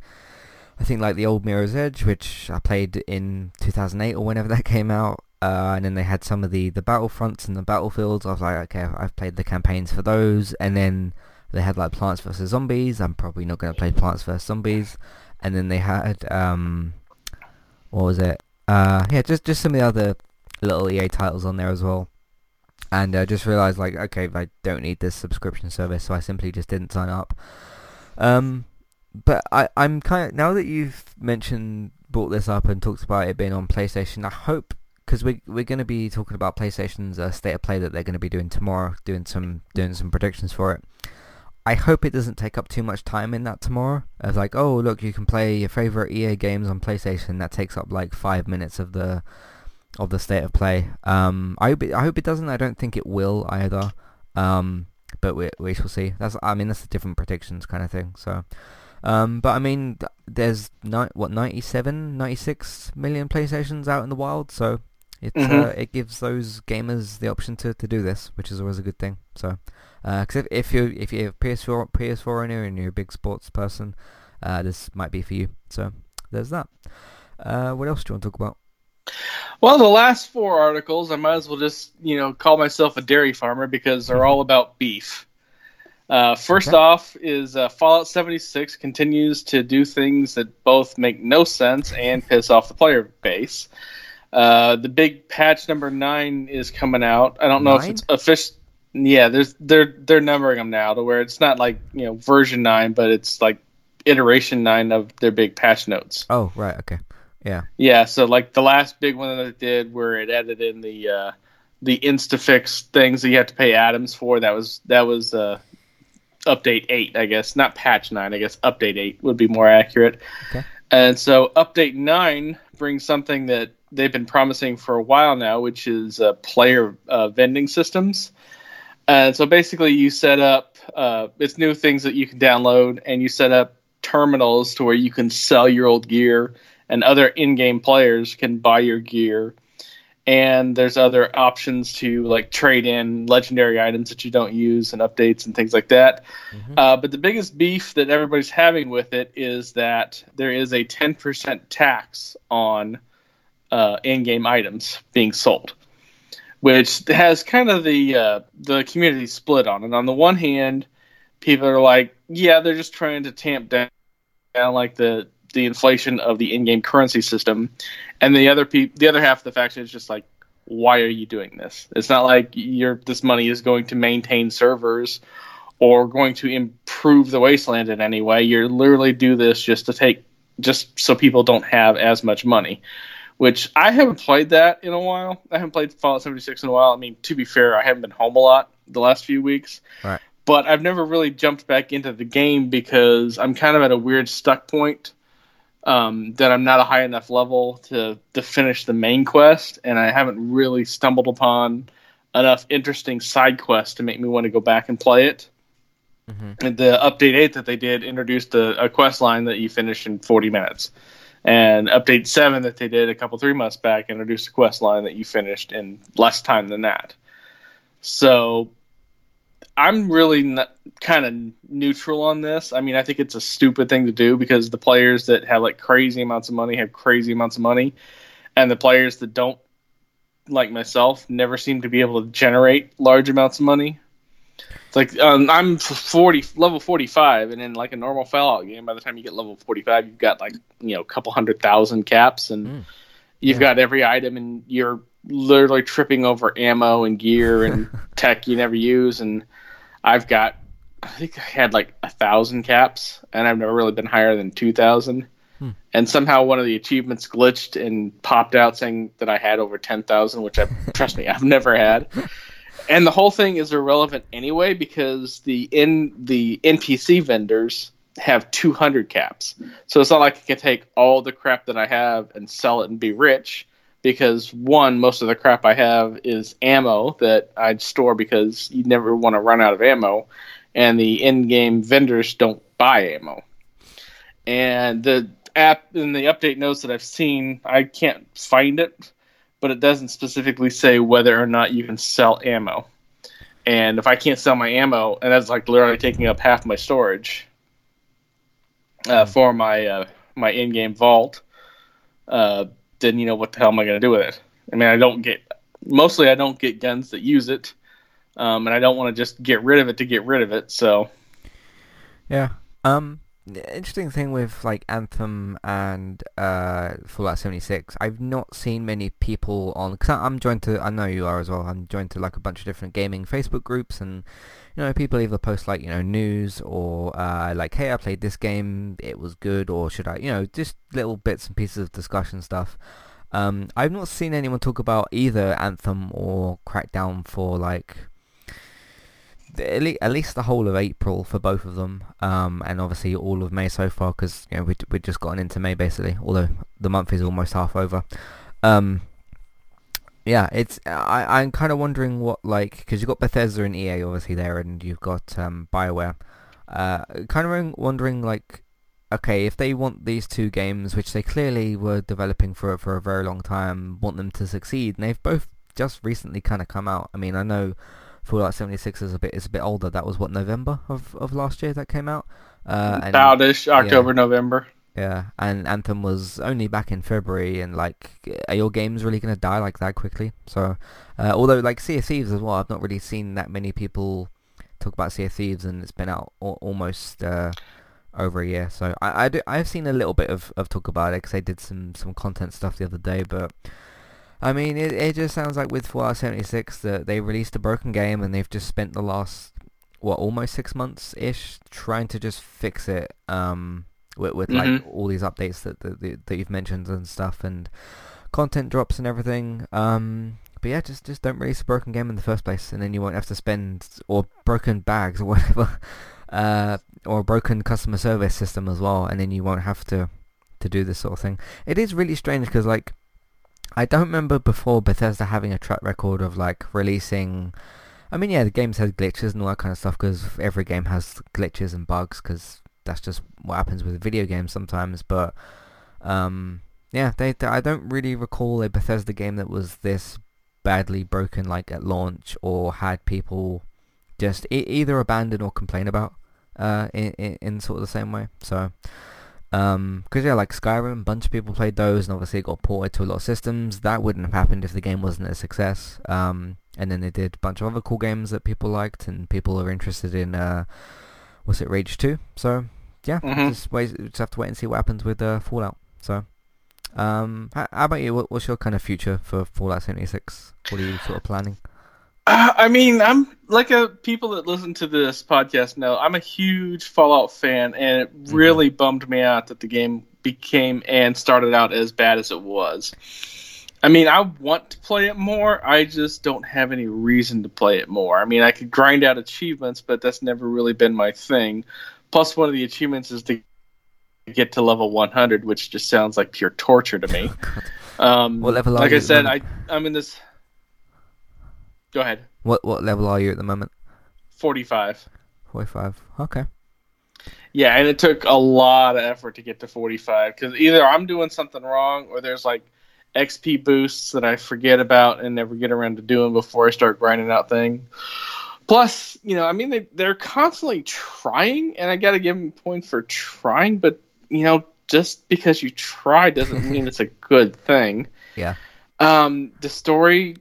I think like the old Mirror's Edge, which I played in 2008 or whenever that came out. Uh, and then they had some of the, the Battlefronts and the Battlefields. I was like, okay, I've played the campaigns for those. And then they had like Plants vs Zombies. I'm probably not going to play Plants vs Zombies. And then they had um, what was it? Uh, yeah, just just some of the other little EA titles on there as well. And I uh, just realized like, okay, I don't need this subscription service, so I simply just didn't sign up. Um, but I I'm kind of now that you've mentioned brought this up and talked about it being on PlayStation. I hope because we we're going to be talking about PlayStation's uh, state of play that they're going to be doing tomorrow, doing some doing some predictions for it. I hope it doesn't take up too much time in that tomorrow. As like, oh look, you can play your favorite EA games on PlayStation. That takes up like five minutes of the of the state of play. Um, I hope it, I hope it doesn't. I don't think it will either. Um, but we we shall see. That's I mean that's a different predictions kind of thing. So, um, but I mean there's ni- what 97, 96 million PlayStations out in the wild. So it mm-hmm. uh, it gives those gamers the option to, to do this, which is always a good thing. So because uh, if, if you if you're a PS4 PS4 owner and you're a big sports person, uh, this might be for you. So there's that. Uh, what else do you want to talk about? Well, the last four articles, I might as well just you know call myself a dairy farmer because they're all about beef. Uh, first okay. off, is uh, Fallout 76 continues to do things that both make no sense and piss off the player base. Uh, the big patch number nine is coming out. I don't know if it's official. Yeah, there's they're they're numbering them now to where it's not like you know version nine, but it's like iteration nine of their big patch notes. Oh right, okay, yeah, yeah. So like the last big one that it did, where it added in the uh, the InstaFix things that you have to pay Atoms for. That was that was uh, update eight, I guess, not patch nine. I guess update eight would be more accurate. Okay. And so update nine brings something that they've been promising for a while now, which is uh, player uh, vending systems. And so basically, you set up uh, it's new things that you can download, and you set up terminals to where you can sell your old gear, and other in-game players can buy your gear. And there's other options to like trade in legendary items that you don't use and updates and things like that. Mm-hmm. Uh, but the biggest beef that everybody's having with it is that there is a 10% tax on uh, in-game items being sold which has kind of the uh, the community split on it. On the one hand, people are like, yeah, they're just trying to tamp down, down like the the inflation of the in-game currency system, and the other pe- the other half of the faction is just like, why are you doing this? It's not like your this money is going to maintain servers or going to improve the wasteland in any way. You literally do this just to take just so people don't have as much money which I haven't played that in a while. I haven't played Fallout 76 in a while. I mean, to be fair, I haven't been home a lot the last few weeks. Right. But I've never really jumped back into the game because I'm kind of at a weird stuck point um, that I'm not a high enough level to, to finish the main quest, and I haven't really stumbled upon enough interesting side quests to make me want to go back and play it. Mm-hmm. The update 8 that they did introduced a, a quest line that you finish in 40 minutes. And update seven that they did a couple three months back introduced a quest line that you finished in less time than that. So I'm really kind of neutral on this. I mean, I think it's a stupid thing to do because the players that have like crazy amounts of money have crazy amounts of money, and the players that don't, like myself, never seem to be able to generate large amounts of money. It's like um, I'm 40 level 45, and in like a normal Fallout game, by the time you get level 45, you've got like you know a couple hundred thousand caps, and mm. you've yeah. got every item, and you're literally tripping over ammo and gear and tech you never use. And I've got, I think I had like a thousand caps, and I've never really been higher than two thousand. Hmm. And somehow one of the achievements glitched and popped out saying that I had over ten thousand, which I trust me, I've never had. and the whole thing is irrelevant anyway because the in the NPC vendors have 200 caps. So it's not like I can take all the crap that I have and sell it and be rich because one, most of the crap I have is ammo that I'd store because you never want to run out of ammo, and the in-game vendors don't buy ammo. And the app in the update notes that I've seen, I can't find it, but it doesn't specifically say whether or not you can sell ammo. And if I can't sell my ammo, and that's like literally taking up half my storage uh, Hmm. for my uh, my in-game vault, uh, then you know what the hell am I going to do with it? I mean, I don't get mostly I don't get guns that use it, um, and I don't want to just get rid of it to get rid of it. So Yeah. Um. Interesting thing with like Anthem and uh Fallout 76, I've not seen many people on. Because I'm joined to, I know you are as well. I'm joined to like a bunch of different gaming Facebook groups, and you know people either post like you know news or uh like hey I played this game, it was good, or should I you know just little bits and pieces of discussion stuff. Um, I've not seen anyone talk about either Anthem or Crackdown for like at least the whole of April for both of them, um, and obviously all of May so far because you know we we just gotten into May basically, although the month is almost half over. Um, yeah, it's I I'm kind of wondering what like because you've got Bethesda and EA obviously there, and you've got um, Bioware. Uh, kind of wondering like, okay, if they want these two games, which they clearly were developing for for a very long time, want them to succeed, and they've both just recently kind of come out. I mean, I know Fallout 76 is a bit is a bit older. That was what November of, of last year that came out. Uh, and October, November. Yeah, and Anthem was only back in February, and like, are your games really gonna die like that quickly? So, uh, although like Sea of Thieves as well, I've not really seen that many people talk about Sea of Thieves, and it's been out al- almost uh, over a year. So I, I do, I've seen a little bit of, of talk about it because I did some some content stuff the other day, but. I mean, it, it just sounds like with Fallout 76 that they released a broken game and they've just spent the last, what, almost six months-ish trying to just fix it um, with, with like Mhm. all these updates that, that that you've mentioned and stuff and content drops and everything. Um, but yeah, just just don't release a broken game in the first place, and then you won't have to spend or broken bags or whatever, uh, or a broken customer service system as well, and then you won't have to to do this sort of thing. It is really strange because like I don't remember before Bethesda having a track record of like releasing. I mean, yeah, the games had glitches and all that kind of stuff because every game has glitches and bugs because that's just what happens with video games sometimes. But um, yeah, they, they I don't really recall a Bethesda game that was this badly broken like at launch or had people just e- either abandon or complain about uh, in, in in sort of the same way. So. Um, because yeah, like Skyrim, a bunch of people played those, and obviously it got ported to a lot of systems. That wouldn't have happened if the game wasn't a success. Um, and then they did a bunch of other cool games that people liked, and people are interested in. Uh, was it Rage Two? So yeah, Mhm. just wait, just have to wait and see what happens with uh, Fallout. So, um, how, how about you? What, what's your kind of future for Fallout 76? What are you sort of planning? Uh, I mean, I'm like a people that listen to this podcast know I'm a huge Fallout fan, and it really bummed me out that the game became and started out as bad as it was. I mean, I want to play it more. I just don't have any reason to play it more. I mean, I could grind out achievements, but that's never really been my thing. Plus, one of the achievements is to get to level 100, which just sounds like pure torture to me. Um, What level are like I said, I I'm in this. Go ahead. What what level are you at the moment? 45. 45. Okay. Yeah, and it took a lot of effort to get to 45 because either I'm doing something wrong or there's like XP boosts that I forget about and never get around to doing before I start grinding out things. Plus, you know, I mean, they, they're constantly trying, and I got to give them points for trying, but, you know, just because you try doesn't mean it's a good thing. Yeah. Um, the story,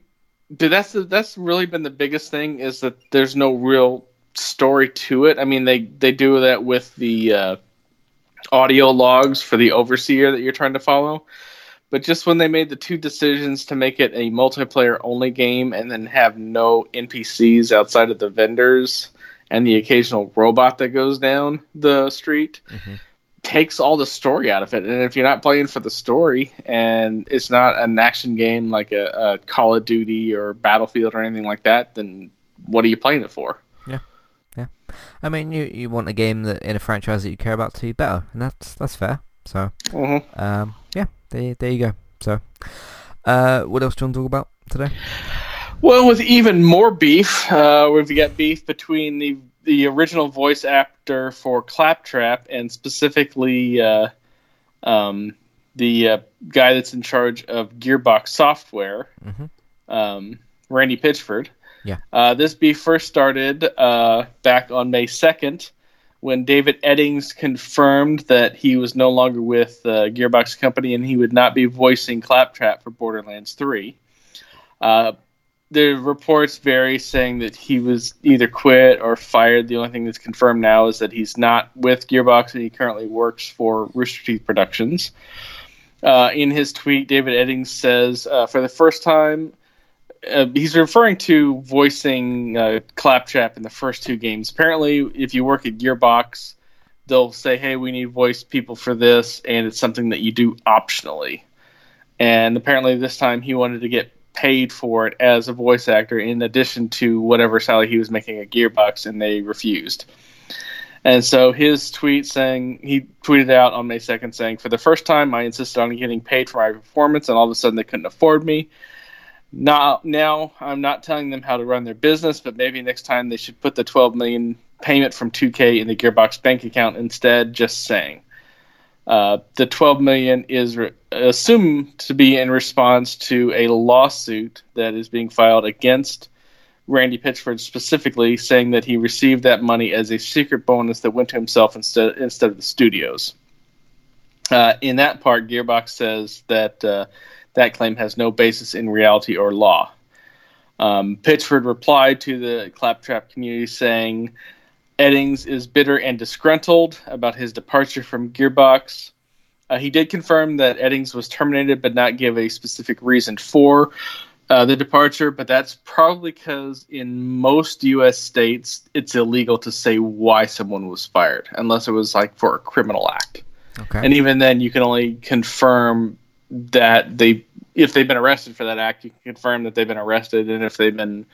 but that's the, that's really been the biggest thing is that there's no real story to it. I mean, they they do that with the uh, audio logs for the overseer that you're trying to follow. But just when they made the two decisions to make it a multiplayer only game and then have no NPCs outside of the vendors and the occasional robot that goes down the street, Mhm. takes all the story out of it. And if you're not playing for the story and it's not an action game like a, a Call of Duty or Battlefield or anything like that, then what are you playing it for? Yeah. Yeah. I mean, you you want a game that in a franchise that you care about to be better, and that's that's fair. So, Mm-hmm. um, yeah, there there you go. So, uh, what else do you want to talk about today? Well, with even more beef, uh, we've got beef between the the original voice actor for Claptrap and specifically uh, um, the uh, guy that's in charge of Gearbox Software, Mhm. um, Randy Pitchford. Yeah. Uh, this beef first started uh, back on May 2nd when David Eddings confirmed that he was no longer with uh, Gearbox Company and he would not be voicing Claptrap for Borderlands 3. Uh, the reports vary saying that he was either quit or fired. The only thing that's confirmed now is that he's not with Gearbox and he currently works for Rooster Teeth Productions. Uh, in his tweet, David Eddings says, uh, for the first time, uh, he's referring to voicing uh, Claptrap in the first two games. Apparently, if you work at Gearbox, they'll say, "Hey, we need voice people for this," and it's something that you do optionally. And apparently, this time he wanted to get paid for it as a voice actor in addition to whatever salary he was making at Gearbox, and they refused. And so his tweet saying he tweeted out on May 2nd saying, "For the first time, I insisted on getting paid for my performance, and all of a sudden they couldn't afford me. Now, now I'm not telling them how to run their business, but maybe next time they should put the 12 million payment from 2K in the Gearbox bank account instead. Just saying." Uh, the 12 million is re- assumed to be in response to a lawsuit that is being filed against Randy Pitchford specifically, saying that he received that money as a secret bonus that went to himself instead instead of the studios. Uh, in that part, Gearbox says that uh, that claim has no basis in reality or law. Um, Pitchford replied to the Claptrap community saying, Eddings is bitter and disgruntled about his departure from Gearbox. Uh, he did confirm that Eddings was terminated, but not give a specific reason for uh, the departure. But that's probably because in most U.S. states, it's illegal to say why someone was fired, unless it was like for a criminal act. Okay. And even then, you can only confirm that they, if they've been arrested for that act, you can confirm that they've been arrested, and if they've been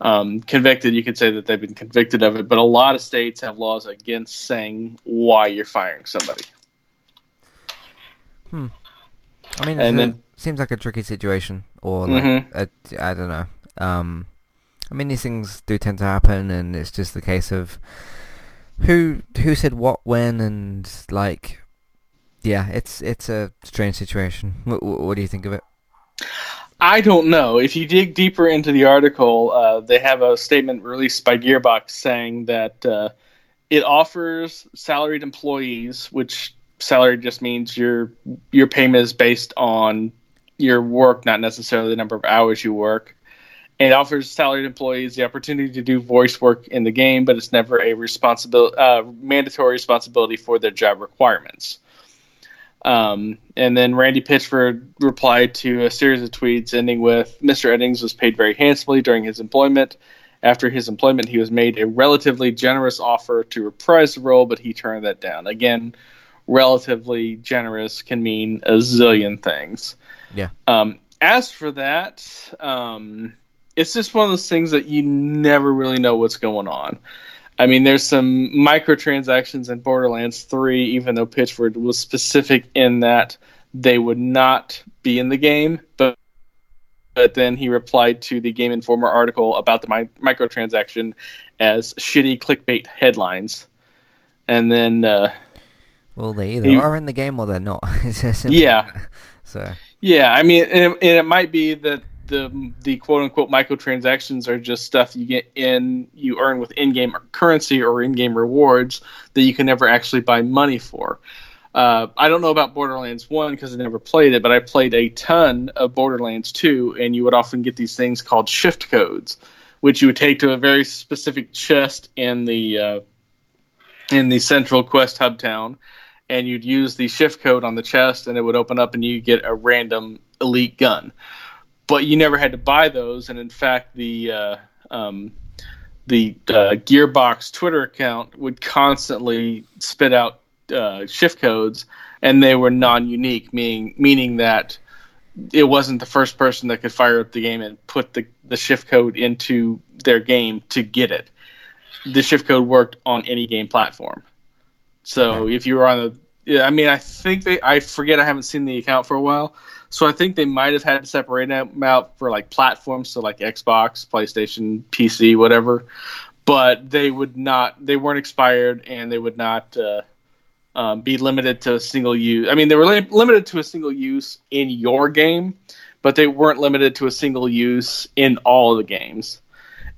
um, convicted, you could say that they've been convicted of it. But a lot of states have laws against saying why you're firing somebody. I mean, and it then- seems like a tricky situation, or like Mhm. a, I don't know. Um, I mean, these things do tend to happen, and it's just the case of who who said what when, and like, yeah, it's it's a strange situation. What, what do you think of it? I don't know. If you dig deeper into the article, uh, they have a statement released by Gearbox saying that uh, it offers salaried employees, which salary just means your your payment is based on your work, not necessarily the number of hours you work. And it offers salaried employees the opportunity to do voice work in the game, but it's never a responsibility, uh, mandatory responsibility for their job requirements. Um, and then Randy Pitchford replied to a series of tweets ending with Mr. Eddings was paid very handsomely during his employment. After his employment, he was made a relatively generous offer to reprise the role, but he turned that down. Again, relatively generous can mean a zillion things. Yeah. Um, as for that, um, it's just one of those things that you never really know what's going on. I mean, there's some microtransactions in Borderlands 3, even though Pitchford was specific in that they would not be in the game, but but then he replied to the Game Informer article about the mi- microtransaction as shitty clickbait headlines. And then, uh, Well, they either You- are in the game or they're not. Yeah. So yeah, I mean, and, and it might be that the the quote unquote microtransactions are just stuff you get in, you earn with in game currency or in game rewards that you can never actually buy money for. Uh, I don't know about Borderlands 1 because I never played it, but I played a ton of Borderlands 2, and you would often get these things called shift codes, which you would take to a very specific chest in the uh, in the central quest hub town, and you'd use the shift code on the chest, and it would open up, and you get a random elite gun. But you never had to buy those, and in fact, the uh, um, the uh, Gearbox Twitter account would constantly spit out uh, shift codes, and they were non-unique, meaning meaning that it wasn't the first person that could fire up the game and put the, the shift code into their game to get it. the shift code worked on any game platform. So if you were on the, yeah, I mean, I think they, I forget, I haven't seen the account for a while, so I think they might have had to separate them out for like platforms, so like Xbox, PlayStation, PC, whatever. But they would not, they weren't expired, and they would not uh, um, be limited to a single use. I mean, they were li- limited to a single use in your game, but they weren't limited to a single use in all the games.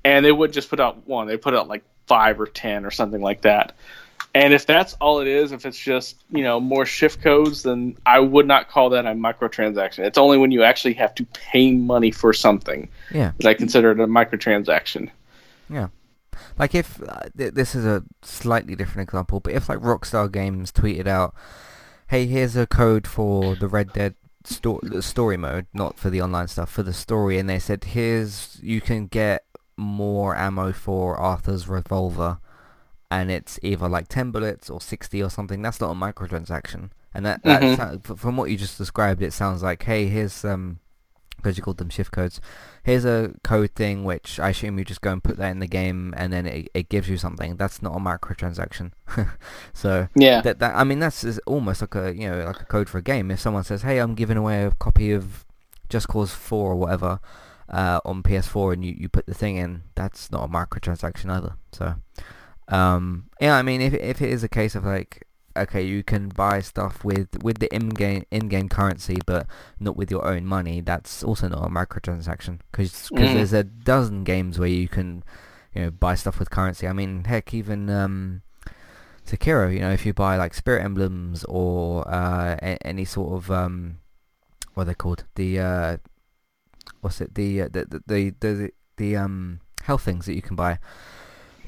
And they would just put out one. They put out like five or ten or something like that. And if that's all it is, if it's just you know more shift codes, then I would not call that a microtransaction. It's only when you actually have to pay money for something Yeah. that I consider it a microtransaction. Yeah, like if uh, th- this is a slightly different example, but if like Rockstar Games tweeted out, "Hey, here's a code for the Red Dead sto- story mode, not for the online stuff, for the story," and they said, "Here's you can get more ammo for Arthur's revolver." And it's either like 10 bullets or 60 or something. That's not a microtransaction. And that, that Mhm. sou- from what you just described, it sounds like, hey, here's um, because you called them shift codes. Here's a code thing which I assume you just go and put that in the game, and then it, it gives you something. That's not a microtransaction. so Yeah. that, that I mean that's is almost like a you know like a code for a game. If someone says, "Hey, I'm giving away a copy of Just Cause 4 or whatever uh, on PS4," and you, you put the thing in, that's not a microtransaction either. So um, yeah, I mean if if it is a case of like okay, you can buy stuff with with the in-game in-game currency, but not with your own money. That's also not a microtransaction because Mhm. there's a dozen games where you can you know buy stuff with currency. I mean, heck, even um, Sekiro, you know, if you buy like spirit emblems or uh, a- any sort of um, what are they called? The uh, what's it? The, uh, the the the the the um health things that you can buy.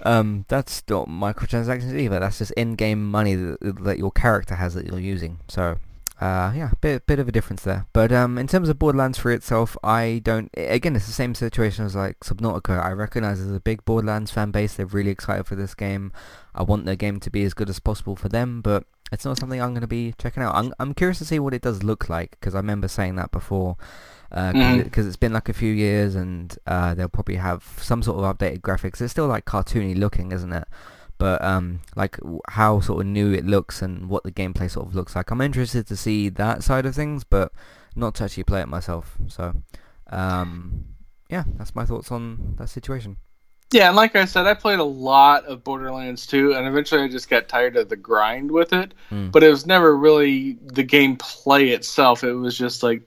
Um, that's not microtransactions either. That's just in-game money that, that your character has that you're using. So, uh, yeah, bit bit of a difference there. But um, in terms of Borderlands 3 itself, I don't. Again, it's the same situation as like Subnautica. I recognize there's a big Borderlands fan base. They're really excited for this game. I want the game to be as good as possible for them, but it's not something I'm going to be checking out. I'm I'm curious to see what it does look like because I remember saying that before. Because Mhm. it, 'cause it's been like a few years and uh, they'll probably have some sort of updated graphics. It's still like cartoony looking, isn't it? But um, like how sort of new it looks and what the gameplay sort of looks like. I'm interested to see that side of things, but not to actually play it myself. So, um, yeah, that's my thoughts on that situation. Yeah, and like I said, I played a lot of Borderlands 2, and eventually I just got tired of the grind with it. Mm. But it was never really the gameplay itself. It was just like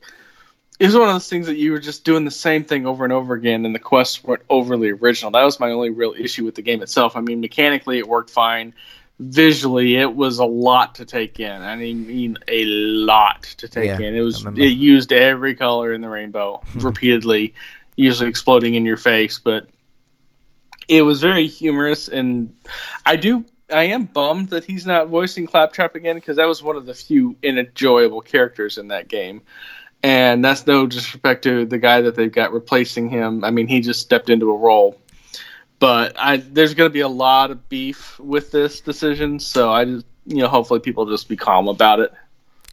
it was one of those things that you were just doing the same thing over and over again, and the quests weren't overly original. That was my only real issue with the game itself. I mean, mechanically it worked fine. Visually, it was a lot to take in. I mean, a lot to take Yeah, in. It was it used every color in the rainbow repeatedly, usually exploding in your face. But it was very humorous, and I do I am bummed that he's not voicing Claptrap again because that was one of the few enjoyable characters in that game. And that's no disrespect to the guy that they've got replacing him. I mean, he just stepped into a role. But I, there's going to be a lot of beef with this decision, so I just, you know, hopefully people just be calm about it.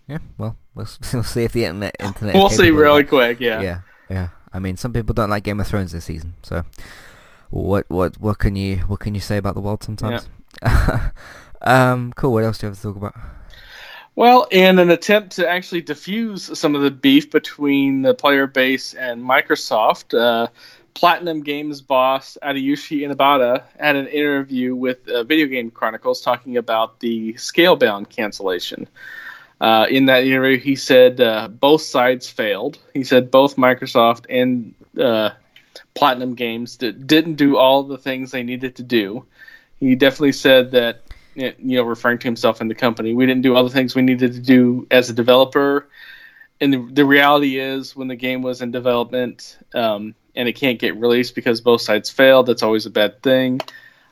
Yeah, well, we'll, we'll see if the internet internet. We'll see really that. quick, yeah. yeah, yeah. I mean, some people don't like Game of Thrones this season, so what what what can you what can you say about the world sometimes? um, cool. What else do you have to talk about? Well, in an attempt to actually diffuse some of the beef between the player base and Microsoft, uh, Platinum Games boss Adayushi Inabata had an interview with uh, Video Game Chronicles talking about the Scalebound cancellation. Uh, in that interview, he said uh, both sides failed. He said both Microsoft and uh, Platinum Games did, didn't do all the things they needed to do. He definitely said that, you know, referring to himself and the company, we didn't do all the things we needed to do as a developer. And the, the reality is, when the game was in development um, and it can't get released because both sides failed, that's always a bad thing.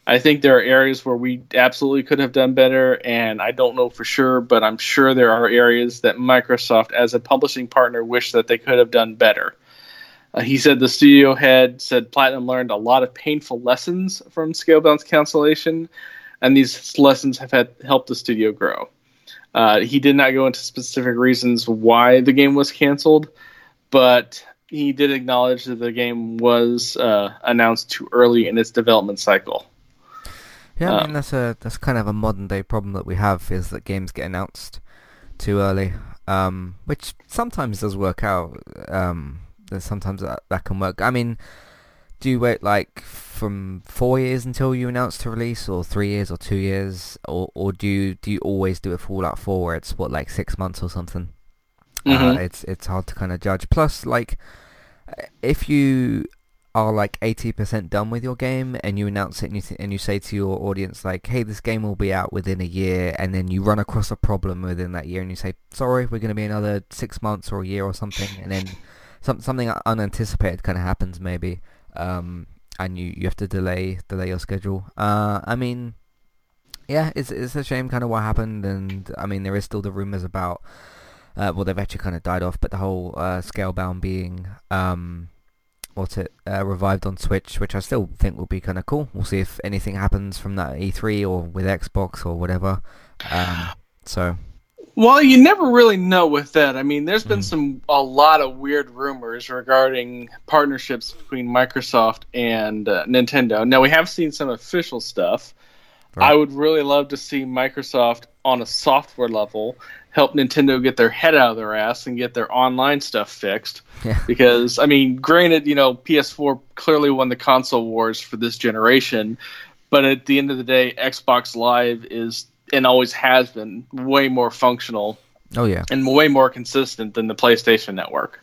I think there are areas where we absolutely could have done better, and I don't know for sure, but I'm sure there are areas that Microsoft, as a publishing partner, wish that they could have done better. Uh, he said the studio head said Platinum learned a lot of painful lessons from Scalebound's cancellation, and these lessons have had helped the studio grow. Uh, he did not go into specific reasons why the game was canceled, but he did acknowledge that the game was uh, announced too early in its development cycle. Yeah, I Um, mean that's a that's kind of a modern day problem that we have is that games get announced too early, um, which sometimes does work out. Um, that sometimes that, that can work. I mean, do you wait like from four years until you announce to release, or three years, or two years, or or do you do you always do a Fallout Four where it's what like six months or something? Uh, Mhm. it's it's hard to kind of judge. Plus, like, uh, if you are like eighty percent done with your game and you announce it and you th- and you say to your audience like, "Hey, this game will be out within a year," and then you run across a problem within that year and you say, "Sorry, we're going to be another six months or a year or something," and then some something unanticipated kind of happens maybe, um, and you you have to delay delay your schedule. Uh, I mean. Yeah, it's it's a shame kind of what happened, and I mean there is still the rumors about uh, well, they've actually kind of died off, but the whole uh, Scalebound being, um, it, uh, revived on Switch, which I still think will be kind of cool. We'll see if anything happens from that E3 or with Xbox or whatever. Um, so, Well, you never really know with that. I mean, there's been Mm. some a lot of weird rumors regarding partnerships between Microsoft and uh, Nintendo. Now we have seen some official stuff. Right. I would really love to see Microsoft on a software level help Nintendo get their head out of their ass and get their online stuff fixed. yeah, Because I mean, granted, you know, PS4 clearly won the console wars for this generation, but at the end of the day, Xbox Live is and always has been way more functional oh yeah, and way more consistent than the PlayStation Network.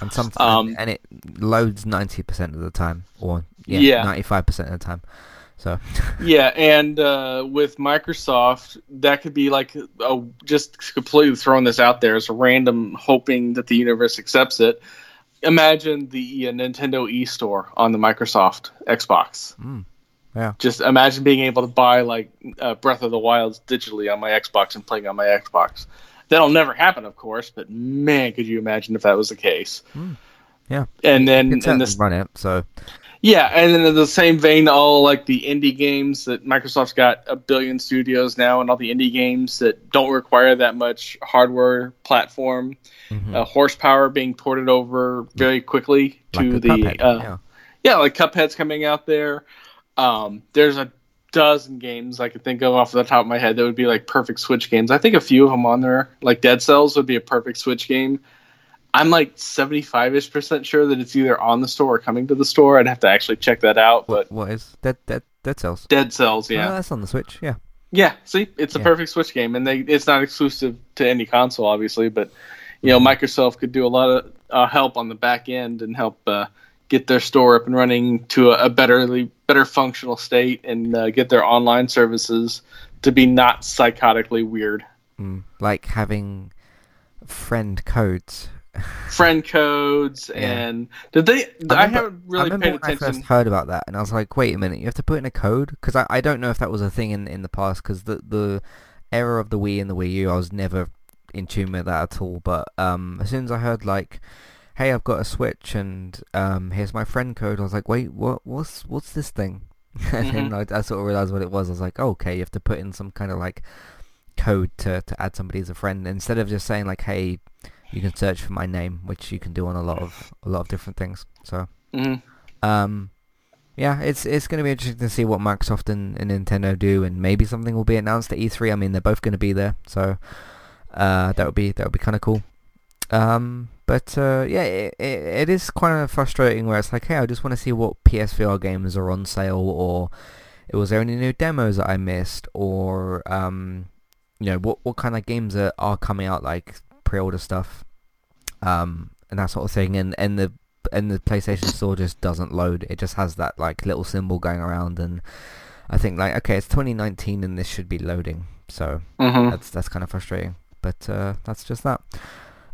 and some, Um, and it loads ninety percent of the time, or yeah, Yeah. ninety-five percent of the time. So, Yeah, and uh, with Microsoft, that could be like a, just completely throwing this out there as a random hoping that the universe accepts it. Imagine the uh, Nintendo eStore on the Microsoft Xbox. mm, yeah, Just imagine being able to buy like uh, Breath of the Wilds digitally on my Xbox and playing on my Xbox. That'll never happen, of course, but man, could you imagine if that was the case? Mm. Yeah. And then and this run it. So, Yeah, and then in the same vein, all like the indie games that Microsoft's got a billion studios now, and all the indie games that don't require that much hardware platform mhm. uh, horsepower being ported over very quickly to like the Cuphead, uh, yeah. yeah, like Cuphead's coming out there. Um, there's a dozen games I could think of off the top of my head that would be like perfect Switch games. I think a few of them on there, like Dead Cells, would be a perfect Switch game. I'm like 75 ish percent sure that it's either on the store or coming to the store. I'd have to actually check that out, but What, is Dead Dead Dead Cells? Dead Cells, Oh, yeah, that's on the Switch. Yeah. yeah. See, it's a Yeah. perfect Switch game, and they it's not exclusive to any console, obviously, but you know, Mm-hmm. Microsoft could do a lot of uh, help on the back end and help uh, get their store up and running to a, a better, better functional state and uh, get their online services to be not psychotically weird. Mm, like having friend codes. Friend codes Yeah. and did they? I, remember- haven't really I paid when I first heard about that, and I was like, "Wait a minute, you have to put in a code?" Because I, I don't know if that was a thing in, in the past. Because the the era of the Wii and the Wii U, I was never in tune with that at all. But um, as soon as I heard like, "Hey, I've got a Switch, and um, here's my friend code," I was like, "Wait, what? What's what's this thing?" and then I, I sort of realized what it was. I was like, oh, "Okay, you have to put in some kind of like code to to add somebody as a friend instead of just saying like, "Hey." You can search for my name, which you can do on a lot of a lot of different things. So, Mhm. um, yeah, it's it's going to be interesting to see what Microsoft and, and Nintendo do, and maybe something will be announced at E3. I mean, they're both going to be there, so uh, that would be that would be kind of cool. Um, but uh, yeah, it, it, it is kind of frustrating where it's like, hey, I just want to see what PSVR games are on sale, or was there any new demos that I missed, or um, you know, what what kind of games are, are coming out, like pre-order stuff, um, and that sort of thing, and and the and the PlayStation Store just doesn't load. It just has that like little symbol going around, and I think like okay, it's 2019 and this should be loading. So Mhm. that's that's kind of frustrating. But uh, that's just that.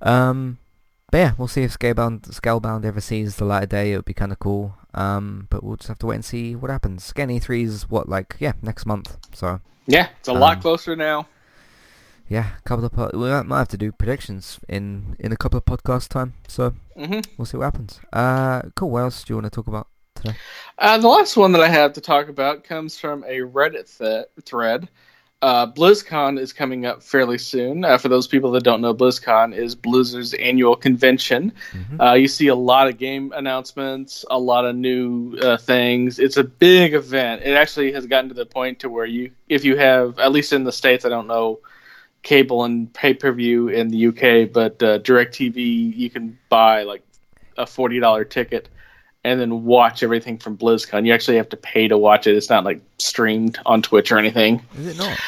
Um, but yeah, we'll see if Scalebound Scalebound ever sees the light of day. It would be kind of cool. Um, but we'll just have to wait and see what happens. Again, E3 is what like yeah next month. So Yeah, it's a lot Um, closer now. yeah, a couple of po- we might, have to do predictions in in a couple of podcast time. So hmm we'll see what happens. Uh, cool. What else do you want to talk about today? Uh, the last one that I have to talk about comes from a Reddit th- thread. Uh, BlizzCon is coming up fairly soon. Uh, for those people that don't know, BlizzCon is Blizzard's annual convention. Mhm. Uh, you see a lot of game announcements, a lot of new uh, things. It's a big event. It actually has gotten to the point to where you, if you have, at least in the states, I don't know, cable and pay per view in the UK, but uh, Directv, you can buy like a forty dollar ticket and then watch everything from BlizzCon. You actually have to pay to watch it. It's not like streamed on Twitch or anything. Is it not?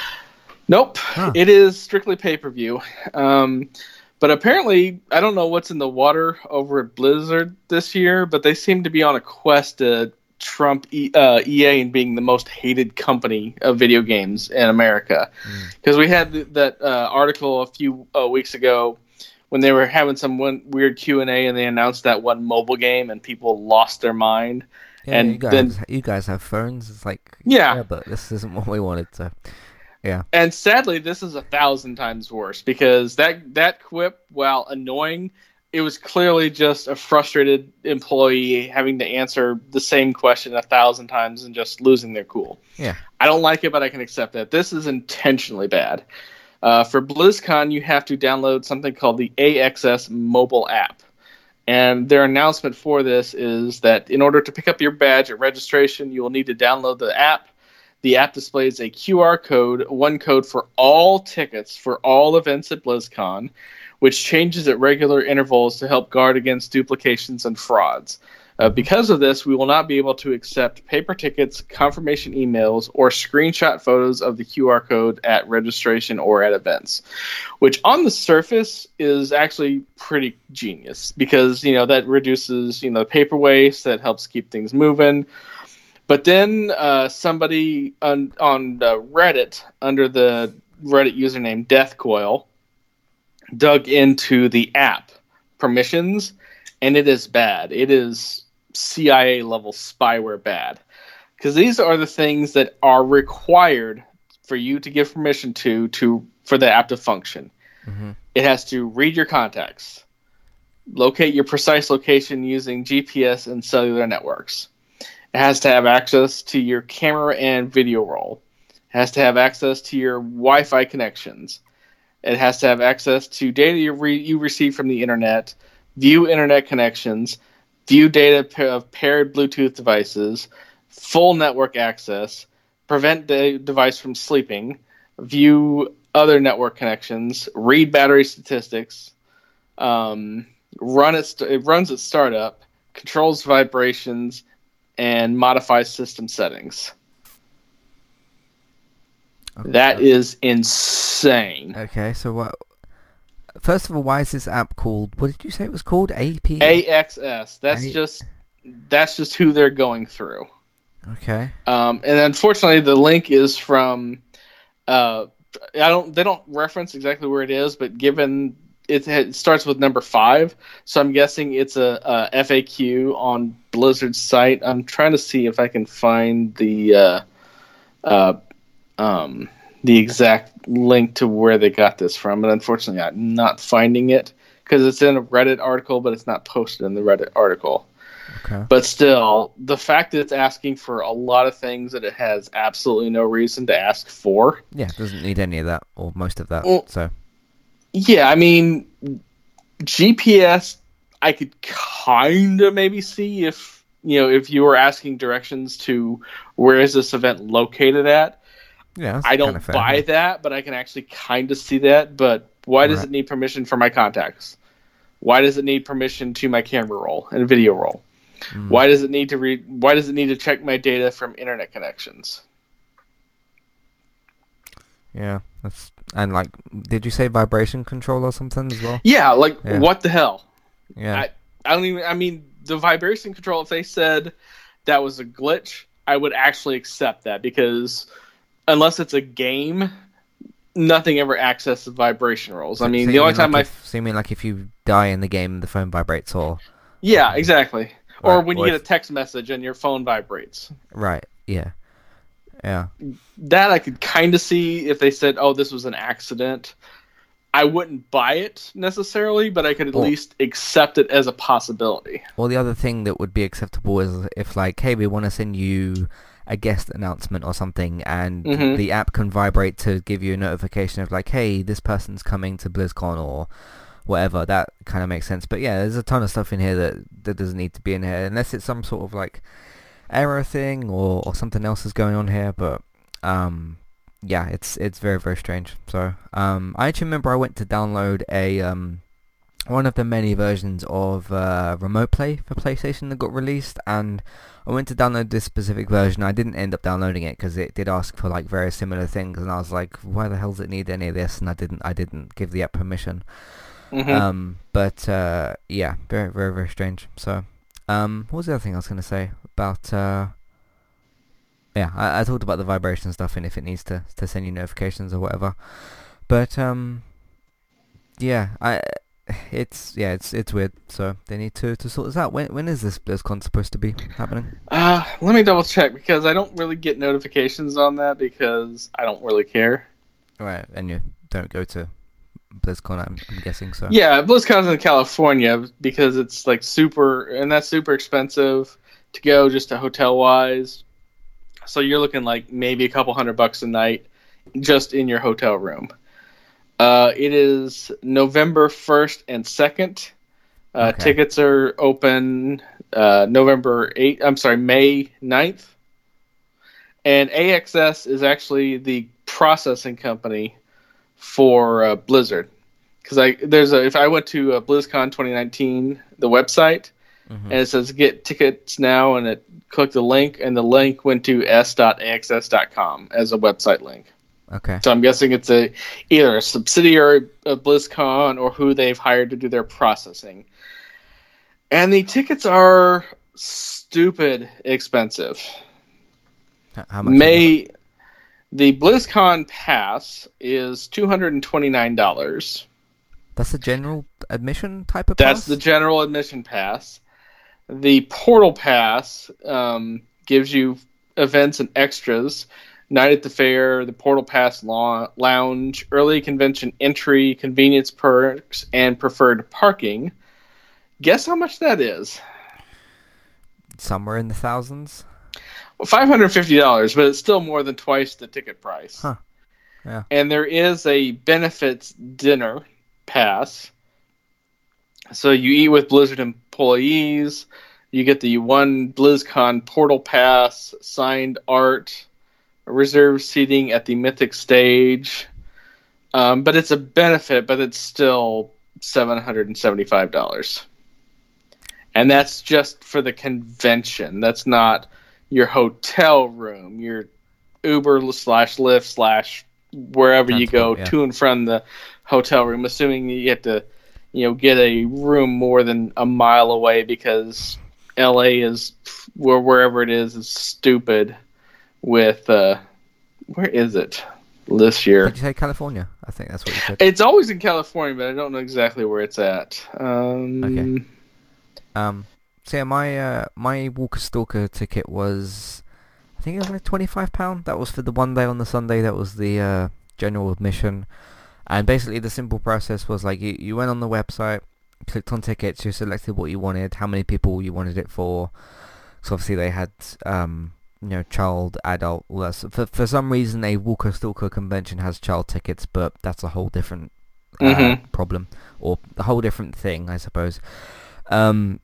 Nope. Huh. It is strictly pay per view. Um, but apparently, I don't know what's in the water over at Blizzard this year, but they seem to be on a quest to trump e- uh, EA in being the most hated company of video games in America. Because we had th- that uh, article a few uh, weeks ago when they were having some one weird Q and A, and they announced that one mobile game, and people lost their mind. Yeah, And you guys, then- you guys have phones. It's like Yeah. but this isn't what we wanted. to. Yeah. And sadly, this is a thousand times worse because that that quip, while annoying, it was clearly just a frustrated employee having to answer the same question a thousand times and just losing their cool. Yeah. I don't like it, but I can accept that. This is intentionally bad. Uh, for BlizzCon, you have to download something called the AXS mobile app. And their announcement for this is that in order to pick up your badge at registration, you will need to download the app. The app displays a QR code, one code for all tickets for all events at BlizzCon, which changes at regular intervals to help guard against duplications and frauds. Uh, because of this, we will not be able to accept paper tickets, confirmation emails, or screenshot photos of the QR code at registration or at events. Which, on the surface, is actually pretty genius because you know that reduces you know paper waste, that helps keep things moving. But then uh, somebody on on uh, Reddit under the Reddit username Deathcoil dug into the app permissions, and it is bad. It is CIA level spyware bad because these are the things that are required for you to give permission to to for the app to function. Mhm. It has to read your contacts, locate your precise location using GPS and cellular networks. It has to have access to your camera and video roll. It has to have access to your Wi-Fi connections. It has to have access to data you, re- you receive from the internet, view internet connections, view data of paired Bluetooth devices, full network access, prevent the device from sleeping, view other network connections, read battery statistics, um, run it, st- it runs at startup, controls vibrations, and modifies system settings. Okay. That is insane. Okay, so what? First of all, why is this app called? What did you say it was called? AP. AXS. That's A- just that's just who they're going through. Okay. Um, and unfortunately, the link is from. Uh, I don't. They don't reference exactly where it is, but given it, it starts with number five, so I'm guessing it's a, a FAQ on Blizzard's site. I'm trying to see if I can find the uh, uh, um, the exact link to where they got this from, and unfortunately, I'm not finding it because it's in a Reddit article, but it's not posted in the Reddit article. Okay. But still, the fact that it's asking for a lot of things that it has absolutely no reason to ask for. Yeah, it doesn't need any of that or most of that. Well- so Yeah, I mean, GPS, I could kind of maybe see if you know if you were asking directions to where is this event located at. Yeah, I don't buy that, but I can actually kind of see that. But why does Right. it need permission for my contacts? Why does it need permission to my camera roll and video roll? Mm. Why does it need to read? Why does it need to check my data from internet connections? Yeah, that's and like, did you say vibration control or something as well? Yeah, like Yeah. what the hell? Yeah. I, I don't even. I mean, the vibration control. If they said that was a glitch, I would actually accept that because unless it's a game, nothing ever accesses vibration rolls. I mean, so the only time like I. if, so you mean like if you die in the game, the phone vibrates or Yeah, exactly. Or Right, when you or get a text message and your phone vibrates. right? Yeah. Yeah. That I could kind of see if they said, "Oh, this was an accident." I wouldn't buy it necessarily, but I could at Well- least accept it as a possibility. Well, the other thing that would be acceptable is if like, hey, we want to send you a guest announcement or something, and Mhm. the app can vibrate to give you a notification of like, hey, this person's coming to BlizzCon or whatever. That kind of makes sense. But yeah, there's a ton of stuff in here that that doesn't need to be in here unless it's some sort of like error thing or, or something else is going on here. But um, yeah, it's it's very very strange. So um, I actually remember I went to download a um, one of the many versions of uh, Remote Play for PlayStation that got released, and I went to download this specific version. I didn't end up downloading it because it did ask for like very similar things, and I was like, why the hell does it need any of this? And I didn't I didn't give the app permission. Mhm. Um, but uh, yeah, very very very strange. So um, what was the other thing I was going to say about? Uh, yeah, I, I talked about the vibration stuff and if it needs to to send you notifications or whatever. But um, yeah, I it's yeah it's it's weird. So they need to to sort this out. When when is this BlizzCon supposed to be happening? Uh, let me double check because I don't really get notifications on that because I don't really care. Right, and you don't go to BlizzCon, I'm, I'm guessing. So Yeah, BlizzCon's in California because it's like super, and that's super expensive to go just to hotel wise. So you're looking like maybe a couple hundred bucks a night just in your hotel room. Uh, it is November 1st and 2nd. Uh, Okay. Tickets are open uh, November 8th, I'm sorry, May 9th. And AXS is actually the processing company for uh, Blizzard. Because I there's a if I went to uh, BlizzCon 2019 the website Mhm. and it says get tickets now and it clicked the link and the link went to s.axs.com as a website link. Okay, So I'm guessing it's a either a subsidiary of BlizzCon or who they've hired to do their processing. And the tickets are stupid expensive. How much? May the BlizzCon pass is two hundred and twenty nine dollars. That's a general admission type of That's pass? the general admission pass. The portal pass um, gives you events and extras. Night at the fair, the portal pass lounge, early convention entry, convenience perks, and preferred parking. Guess how much that is? somewhere in the thousands. Well, Five hundred fifty dollars, but it's still more than twice the ticket price. Huh. Yeah. And there is a benefits dinner pass. So you eat with Blizzard employees. You get the one BlizzCon portal pass, signed art, reserved seating at the Mythic stage. Um, but it's a benefit, but it's still seven hundred and seventy-five dollars, and that's just for the convention. That's not your hotel room, your Uber slash Lyft slash wherever you go Transport, yeah. to and from the hotel room. Assuming you have to, you know, get a room more than a mile away because L.A. is where wherever it is is stupid. With uh, where is it this year? Did you say California? I think that's what you said. It's always in California, but I don't know exactly where it's at. Um, Okay. Um, so yeah, my uh, my Walker Stalker ticket was, I think it was like twenty five pound. That was for the one day on the Sunday. That was the uh, general admission, and basically the simple process was like you you went on the website, clicked on tickets, you selected what you wanted, how many people you wanted it for. So obviously they had um you know child, adult. stuff. For for some reason a Walker Stalker convention has child tickets, but that's a whole different uh, Mhm. problem or a whole different thing, I suppose. Um,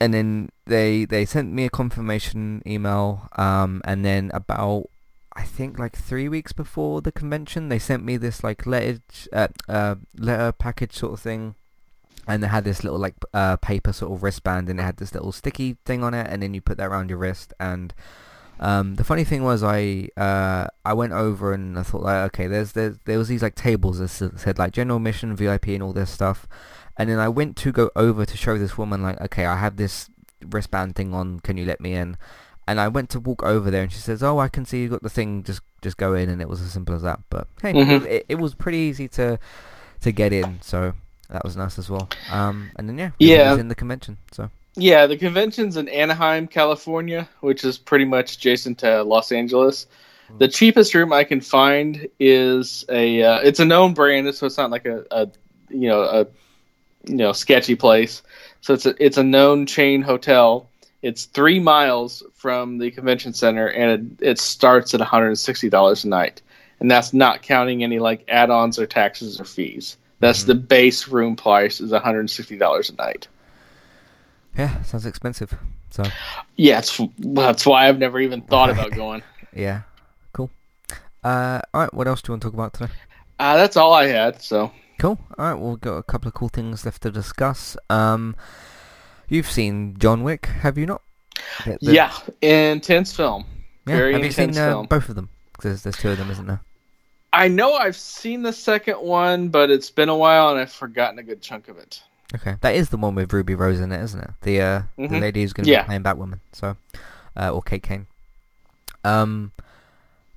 and then they they sent me a confirmation email. Um, and then about I think like three weeks before the convention, they sent me this like letter uh, uh, letter package sort of thing. And they had this little like uh, paper sort of wristband, and it had this little sticky thing on it, and then you put that around your wrist. And um, the funny thing was, I uh, I went over and I thought like, okay, there's there's there was these like tables that said like general mission, VIP, and all this stuff. And then I went to go over to show this woman like, okay, I have this wristband thing on. Can you let me in? And I went to walk over there, and she says, "Oh, I can see you've got the thing. Just just go in." And it was as simple as that. But hey, Mhm. it, it was pretty easy to to get in, so that was nice as well. Um, and then yeah, Yeah. was in the convention. So Yeah, the convention's in Anaheim, California, which is pretty much adjacent to Los Angeles. Hmm. The cheapest room I can find is a. Uh, it's a known brand, so it's not like a, a you know a you know sketchy place. So it's a it's a known chain hotel. It's three miles from the convention center, and it, it starts at one hundred and sixty dollars a night, and that's not counting any like add-ons or taxes or fees. That's Mhm. the base room price is one hundred and sixty dollars a night. Yeah, sounds expensive. So Yeah, it's, that's why I've never even thought about going. yeah, cool. Uh, all right. What else do you want to talk about today? Uh, that's all I had. So Cool. All right. We've got a couple of cool things left to discuss. Um, you've seen John Wick, have you not? The- the- yeah, intense film. Yeah. very have you seen intense uh, film. both of them? 'Cause There's, there's two of them, isn't there? I know I've seen the second one, but it's been a while and I've forgotten a good chunk of it. Okay, that is the one with Ruby Rose in it, isn't it? The uh, the Mhm. lady who's going to Yeah. be playing Batwoman. So, uh, or Kate Kane. Um,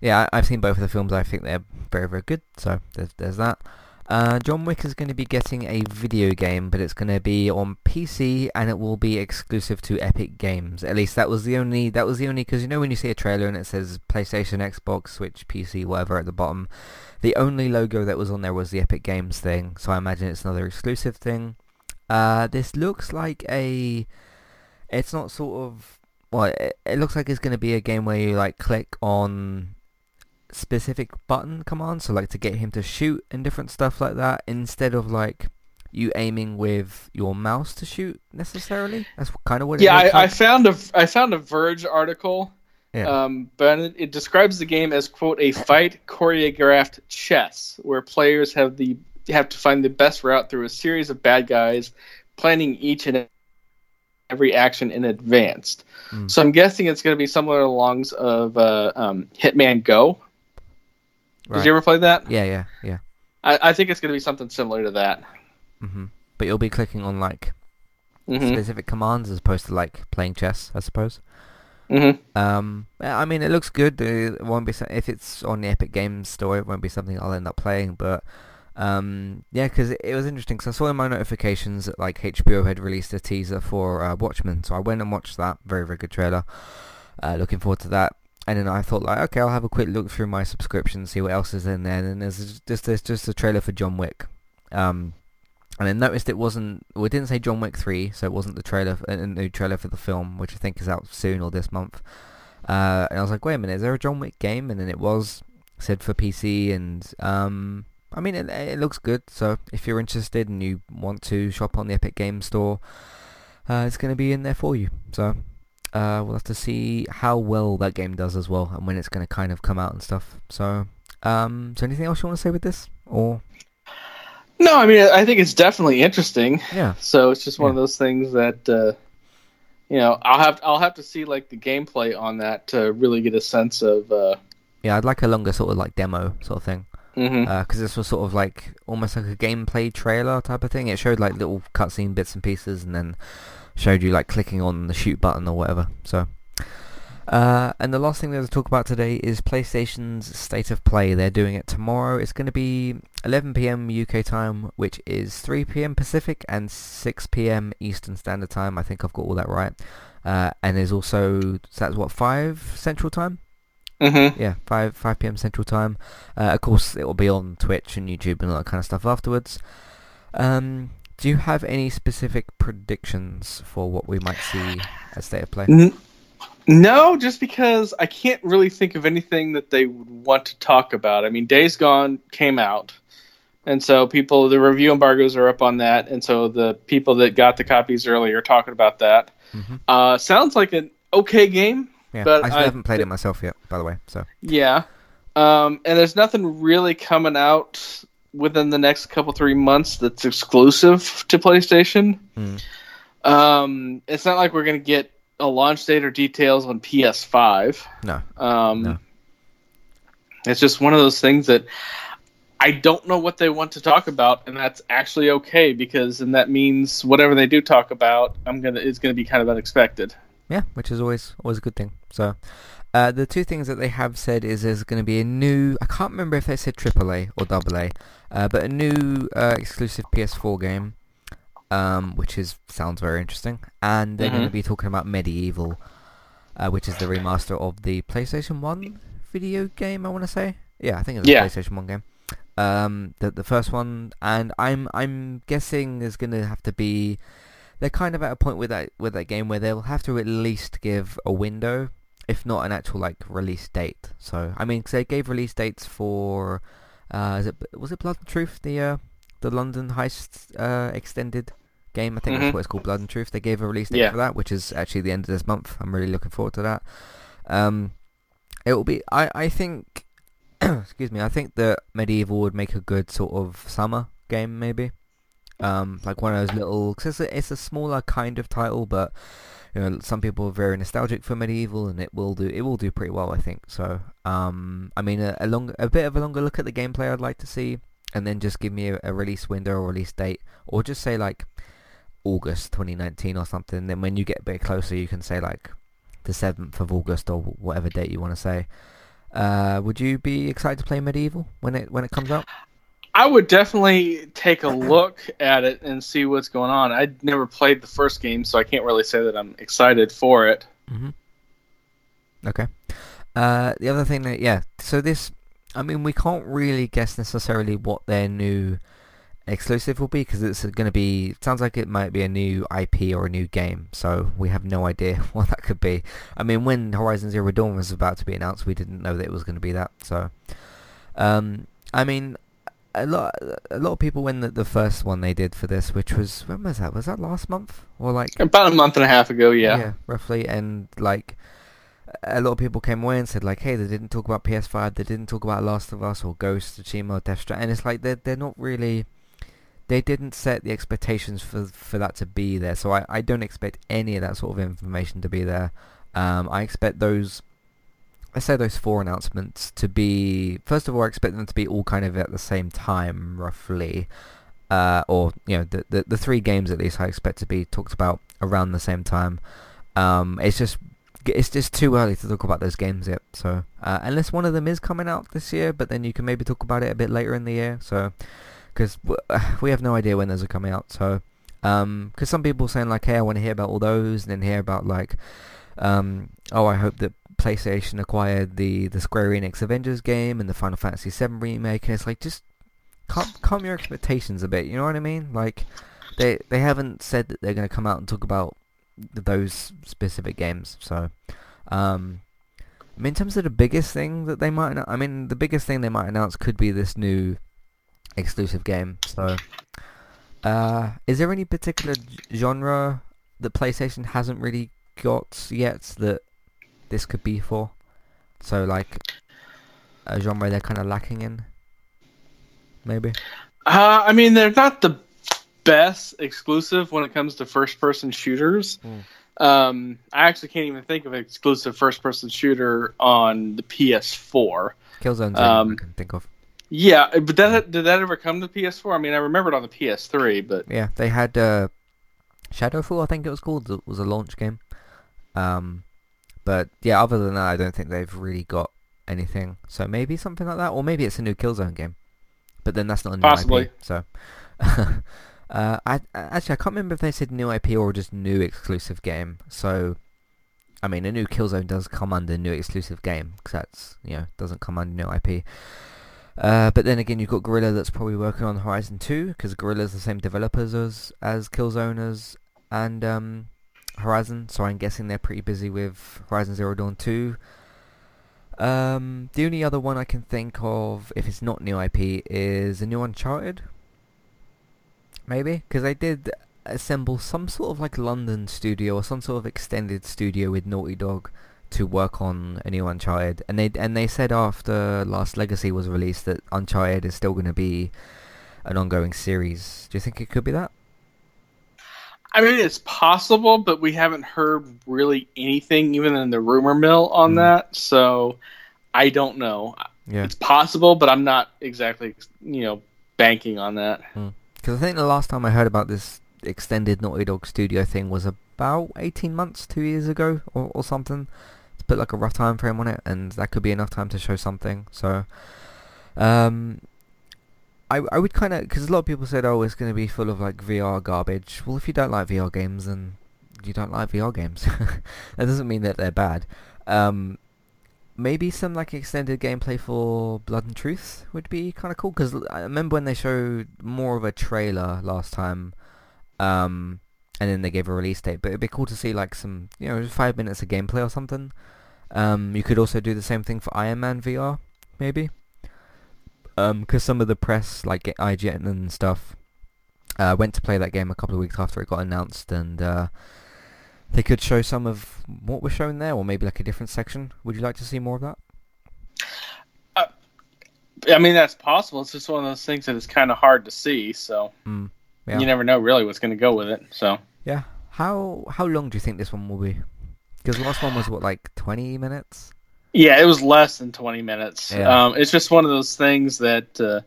yeah, I, I've seen both of the films. I think they're very very good. So there's there's that. Uh, John Wick is going to be getting a video game, but it's going to be on PC and it will be exclusive to Epic Games. At least that was the only that was the only because you know when you see a trailer and it says PlayStation, Xbox, Switch, PC, whatever at the bottom, the only logo that was on there was the Epic Games thing. So I imagine it's another exclusive thing. Uh, this looks like a. It's not sort of. Well, it, it looks like it's going to be a game where you like click on specific button commands, so like to get him to shoot and different stuff like that, instead of like you aiming with your mouse to shoot necessarily. That's kind of what it Yeah, I, I found a I found a Verge article, Yeah. um, but it, it describes the game as quote a fight choreographed chess, where players have the have to find the best route through a series of bad guys, planning each and every action in advance. Mm. So I'm guessing it's going to be similar along of uh, um, Hitman Go. right. Did you ever play that? Yeah, yeah, yeah. I, I think it's going to be something similar to that. hmm But you'll be clicking on like hmm specific commands as opposed to like playing chess, I suppose. hmm Um, I mean, it looks good. It won't be so- if it's on the Epic Games store. It won't be something I'll end up playing. But um, yeah, because it, was interesting. Because I saw in my notifications that like HBO had released a teaser for uh, Watchmen, so I went and watched that. Very very good trailer. Uh, looking forward to that. And then I thought like, okay, I'll have a quick look through my subscription, see what else is in there. And there's just there's just a trailer for John Wick. Um, and then noticed it wasn't. Well, it didn't say John Wick three, so it wasn't the trailer, a new trailer for the film, which I think is out soon or this month. Uh, and I was like, wait a minute, is there a John Wick game? And then it was said for PC, and um, I mean, it, it looks good. So if you're interested and you want to shop on the Epic Games Store, uh, it's going to be in there for you. So uh, we'll have to see how well that game does as well, and when it's going to kind of come out and stuff. So, um, so anything else you want to say with this, or No, I mean I think it's definitely interesting. yeah, So it's just one of those things that uh, you know I'll have I'll have to see like the gameplay on that to really get a sense of. Uh, yeah, I'd like a longer sort of like demo sort of thing. Because this was sort of like almost like a gameplay trailer type of thing. It showed like little cutscene bits and pieces, and then showed you like clicking on the shoot button or whatever. So, uh, and the last thing we're going to talk about today is PlayStation's state of play. They're doing it tomorrow. It's going to be 11 p.m. UK time, which is 3 p.m. Pacific and 6 p.m. Eastern Standard Time. I think I've got all that right. Uh, and there's also so that's what five Central Time. Mhm. Yeah, five five p.m. Central Time. Uh, of course, it will be on Twitch and YouTube and all that kind of stuff afterwards. Um, do you have any specific predictions for what we might see as State of Play? N- No, just because I can't really think of anything that they would want to talk about. I mean, Days Gone came out, and so people the review embargoes are up on that, and so the people that got the copies early are talking about that. hmm Uh, sounds like an okay game. Yeah, But I still I- haven't played it myself yet, by the way. So Yeah. Um, and there's nothing really coming out within the next couple three months that's exclusive to PlayStation. Mm. Um, it's not like we're gonna get a launch date or details on PS5. no, Um, No. It's just one of those things that I don't know what they want to talk about, and that's actually okay because and that means whatever they do talk about, I'm gonna is gonna be kind of unexpected. Yeah, which is always always a good thing. So. Uh, the two things that they have said is there's going to be a new, I can't remember if they said AAA or AA, uh, but a new uh, exclusive PS4 game, um, which is sounds very interesting. And they're going to be talking about MediEvil, uh, which is the remaster of the PlayStation 1 video game, I want to say. Yeah, I think it's a Yeah. PlayStation 1 game. Um, the, the first one, and I'm I'm guessing there's going to have to be they're kind of at a point with that with that game where they'll have to at least give a window, if not an actual like release date. So I mean, 'cause they gave release dates for, uh, is it was it Blood and Truth the uh, the London heist uh, extended game? I think Mhm. that's what it's called, Blood and Truth. They gave a release date Yeah. for that, which is actually the end of this month. I'm really looking forward to that. Um, it will be. I I think. excuse me. I think that MediEvil would make a good sort of summer game, maybe. Um, like one of those little. Cause it's a, it's a smaller kind of title, but you know, some people are very nostalgic for MediEvil, and it will do. It will do pretty well, I think. So, um, I mean, a, a long, a bit of a longer look at the gameplay, I'd like to see, and then just give me a, a release window or release date, or just say like August 2019 or something. Then when you get a bit closer, you can say like the 7th of August or whatever date you want to say. Uh, would you be excited to play MediEvil when it when it comes out? I would definitely take a look at it and see what's going on. I'd never played the first game, so I can't really say that I'm excited for it. Mm-hmm. Okay. Uh, the other thing that yeah, so this, I mean, we can't really guess necessarily what their new exclusive will be because it's going to be. Sounds like it might be a new IP or a new game, so we have no idea what that could be. I mean, when Horizon Zero Dawn was about to be announced, we didn't know that it was going to be that. So, um, I mean, a lot, a lot of people when the, the first one they did for this, which was when was that? Was that last month or like? About a month and a half ago, yeah. Yeah, roughly. And like a lot of people came away and said like, hey, they didn't talk about PS5, they didn't talk about Last of Us or Ghost of Tsushima or Death Stranding. And it's like they're they're not really. They didn't set the expectations for for that to be there, so I, I don't expect any of that sort of information to be there. Um, I expect those, I say those four announcements to be. First of all, I expect them to be all kind of at the same time, roughly, uh, or you know, the, the the three games at least I expect to be talked about around the same time. Um, it's just it's just too early to talk about those games yet. So uh, unless one of them is coming out this year, but then you can maybe talk about it a bit later in the year. So because we have no idea when those are coming out. So because some people are saying like, hey, I want to hear about all those, and then hear about like, um, oh, I hope that PlayStation acquired the the Square Enix Avengers game and the Final Fantasy VII remake, and it's like just calm, calm your expectations a bit. You know what I mean? Like they they haven't said that they're going to come out and talk about those specific games. So, um, I mean, in terms of the biggest thing that they might, I mean, the biggest thing they might announce could be this new exclusive game. So, uh, is there any particular genre that PlayStation hasn't really got yet that this could be for? So, like a genre they're kind of lacking in, maybe. Uh, I mean, they're not the best exclusive when it comes to first-person shooters. Mm. Um, I actually can't even think of an exclusive first-person shooter on the PS4. Killzone, one I Um, can think of. Yeah, but that did that ever come to PS4? I mean, I remember it on the PS3, but Yeah, they had uh, Shadowfall, I think it was called. It was a launch game. Um, but yeah, other than that, I don't think they've really got anything. So maybe something like that, or maybe it's a new Killzone game. But then that's not a new Possibly. IP. So, uh, I actually I can't remember if they said new IP or just new exclusive game. So, I mean, a new Killzone does come under new exclusive game because that's you know doesn't come under new IP. Uh, but then again, you've got Guerrilla that's probably working on Horizon 2 because Guerrilla's the same developers as as Killzone as, and um, Horizon, so I'm guessing they're pretty busy with Horizon Zero Dawn 2. Um, the only other one I can think of, if it's not new IP, is a new Uncharted. Maybe because they did assemble some sort of like London studio or some sort of extended studio with Naughty Dog to work on a new Uncharted, and they and they said after Lost Legacy was released that Uncharted is still going to be an ongoing series. Do you think it could be that? I mean, it's possible, but we haven't heard really anything, even in the rumor mill, on Mm. that. So I don't know. Yeah. It's possible, but I'm not exactly, you know, banking on that. Because I think the last time I heard about this extended Naughty Dog studio thing was about 18 months, two years ago, or, or something. To put like a rough time frame on it, and that could be enough time to show something. So, um, I I would kind of because a lot of people said, oh, it's going to be full of like VR garbage. Well, if you don't like VR games, then you don't like VR games. that doesn't mean that they're bad. Um, maybe some like extended gameplay for Blood and Truth would be kind of cool because I remember when they showed more of a trailer last time. Um, and then they gave a release date. But it'd be cool to see like some, you know, five minutes of gameplay or something. Um, you could also do the same thing for Iron Man VR, maybe. Um, because some of the press, like IGN and stuff, uh, went to play that game a couple of weeks after it got announced, and uh, they could show some of what was shown there, or maybe like a different section. Would you like to see more of that? I mean, that's possible. It's just one of those things that is kind of hard to see. So Mm, yeah. you never know really what's going to go with it. So Yeah. How how long do you think this one will be? Because the last one was what like twenty minutes. Yeah, it was less than 20 minutes. Yeah. Um, it's just one of those things that, uh,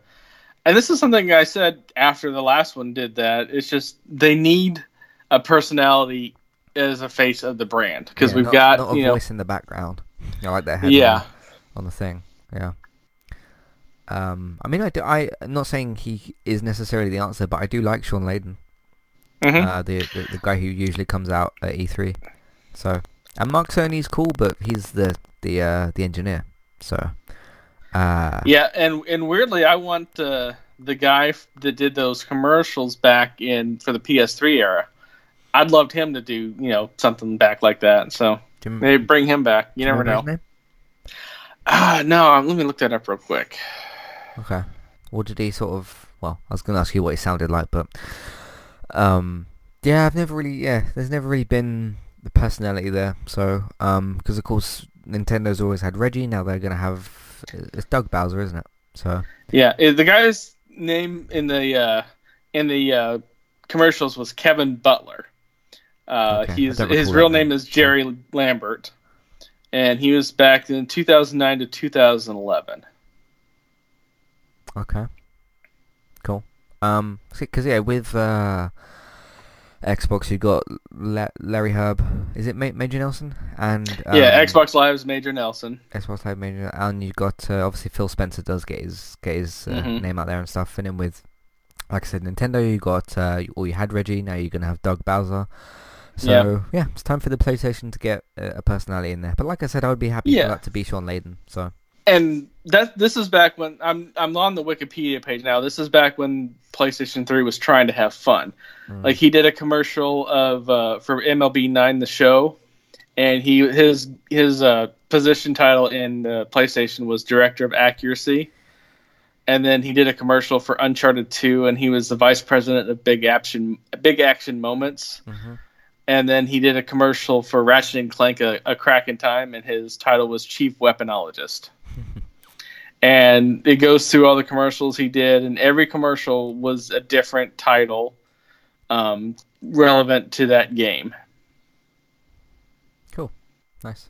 and this is something I said after the last one did that. It's just they need a personality as a face of the brand because Yeah, we've not, got not a you know voice in the background. Know, like their head yeah on, the thing. Yeah. Um, I mean, I do, I am not saying he is necessarily the answer, but I do like Shawn Layden, Mhm. uh, the, the the guy who usually comes out at E3. So, and Mark Cerny's cool, but he's the the uh, the engineer. So, uh, Yeah, and and weirdly, I want uh, the guy f- that did those commercials back in for the PS3 era. I'd loved him to do you know something back like that. So maybe bring him back. You never know. Ah, no. Let me look that up real quick. Okay. What did he sort of? Well, I was going to ask you what he sounded like, but um, yeah, I've never really, yeah, there's never really been the personality there. So, um, because of course Nintendo's always had Reggie. Now they're to have it's Doug Bowser, isn't it? So Yeah, the guy's name in the uh, in the uh, commercials was Kevin Butler. Uh, Okay, he's his real name, name is Jerry Lambert, and he was back in 2009 to 2011. okay, cool. Um, because yeah, with uh, Xbox you've got La- Larry Hryb. Is it Ma- Major Nelson? And yeah, um, Xbox Live's Major Nelson. Xbox Live Major, and you've got uh, obviously Phil Spencer does get his get his uh, Mhm. name out there and stuff. And then with, like I said, Nintendo, you got uh, or you had Reggie. Now you're gonna have Doug Bowser. So yeah, it's time for the PlayStation to get a, a personality in there. But like I said, I would be happy Yeah. for that to be Shawn Layden. So and that this is back when I'm I'm on the Wikipedia page now. This is back when PlayStation 3 was trying to have fun. mm, Like he did a commercial of uh, for MLB Nine the show, and he his his uh, position title in uh, PlayStation was Director of Accuracy. And then he did a commercial for Uncharted 2, and he was the Vice President of Big Action Big Action Moments. mhm. And then he did a commercial for Ratchet and Clank: A, a Crack in Time, and his title was Chief Weaponologist. And it goes through all the commercials he did, and every commercial was a different title um, relevant to that game. Cool, nice.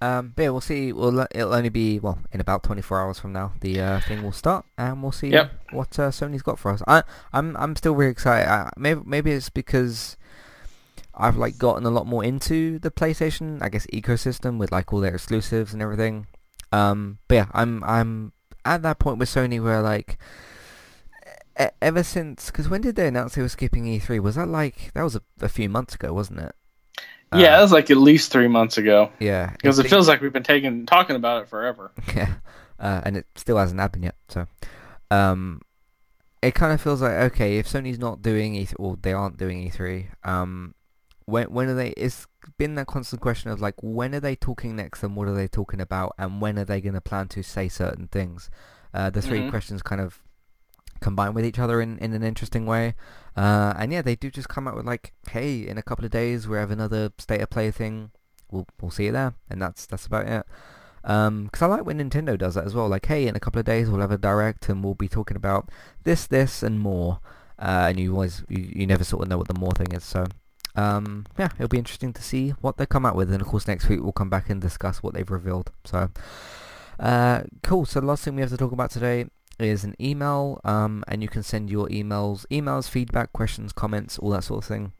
Um, but yeah, we'll see. We'll it'll only be well in about 24 hours from now. The uh, thing will start, and we'll see Yep. what uh, Sony's got for us. I I'm I'm still really excited. I, maybe maybe it's because I've like gotten a lot more into the PlayStation, I guess, ecosystem with like all their exclusives and everything. Um, but yeah, I'm I'm at that point with Sony where like e- ever since because when did they announce they were skipping E3? Was that like that was a, a few months ago, wasn't it? yeah, that was like at least three months ago yeah. because it it's- feels like we've been taking talking about it forever. Yeah, uh, and it still hasn't happened yet. So, um, it kind of feels like okay, if Sony's not doing E3, or they aren't doing E3, um, when when are they? It's been that constant question of like, when are they talking next, and what are they talking about, and when are they going to plan to say certain things? Uh, the 3 Mhm. questions kind of combine with each other in, in an interesting way. Uh, and yeah, they do just come out with like, hey, in a couple of days we have another state of play thing. We'll we'll see you there, and that's that's about it. Um 'cause I like when Nintendo does that as well. Like, hey, in a couple of days we'll have a direct, and we'll be talking about this, this, and more. Uh, and you always you, you never sort of know what the more thing is. So, um, yeah, it'll be interesting to see what they come out with. And of course, next week we'll come back and discuss what they've revealed. So, uh, cool. So the last thing we have to talk about today is an email, um, and you can send your emails, emails, feedback, questions, comments, all that sort of thing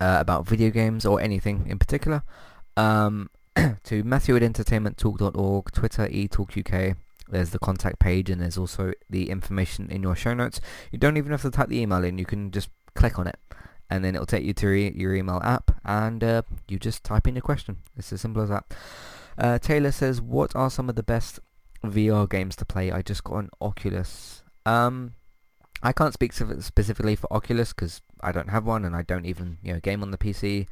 uh, about video games or anything in particular. Um, to Matthew at entertainmenttalk.org, Twitter eTalkUK. There's the contact page and there's also the information in your show notes. You don't even have to type the email in. You can just click on it and then it'll take you to re- your email app and uh, you just type in your question. It's as simple as that. Uh, Taylor says, what are some of the best VR games to play? I just got an Oculus. Um, I can't speak specifically for Oculus because I don't have one and I don't even you know game on the PC.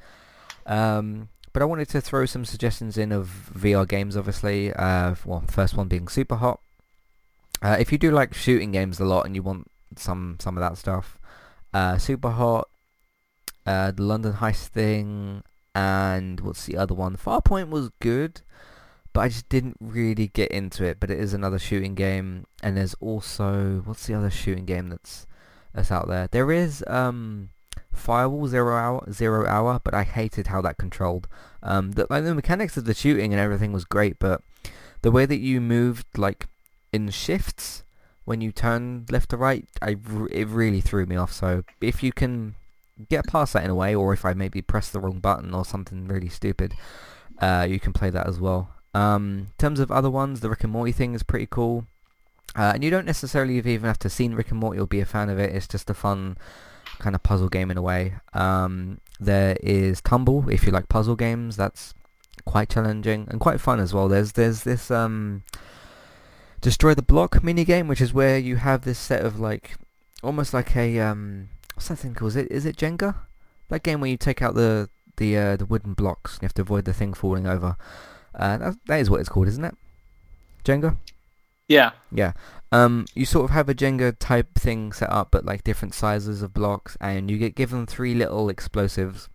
Um, but I wanted to throw some suggestions in of VR games, obviously. Uh, well, first one being Super Hot. Uh, if you do like shooting games a lot and you want some some of that stuff, uh, Super Hot, uh, the London Heist thing, and what's the other one? Farpoint was good, but I just didn't really get into it. But it is another shooting game, and there's also what's the other shooting game that's that's out there? There is um, Firewall Zero Hour, Zero Hour, but I hated how that controlled. Um, the, like the mechanics of the shooting and everything was great, but the way that you moved like in shifts when you turn left to right, I it really threw me off. So if you can get past that in a way, or if I maybe press the wrong button or something really stupid, uh, you can play that as well. Um, in terms of other ones, the Rick and Morty thing is pretty cool. Uh, and you don't necessarily even have to see Rick and Morty or be a fan of it. It's just a fun kind of puzzle game in a way. Um, there is Tumble, if you like puzzle games. That's quite challenging and quite fun as well. There's there's this um, Destroy the Block mini game, which is where you have this set of like almost like a um, what's that thing called? Is it is it Jenga? That game where you take out the the uh, the wooden blocks and you have to avoid the thing falling over. Uh, that, that is what it's called, isn't it? Jenga. Yeah. Yeah. Um, you sort of have a Jenga type thing set up, but like different sizes of blocks, and you get given three little explosives.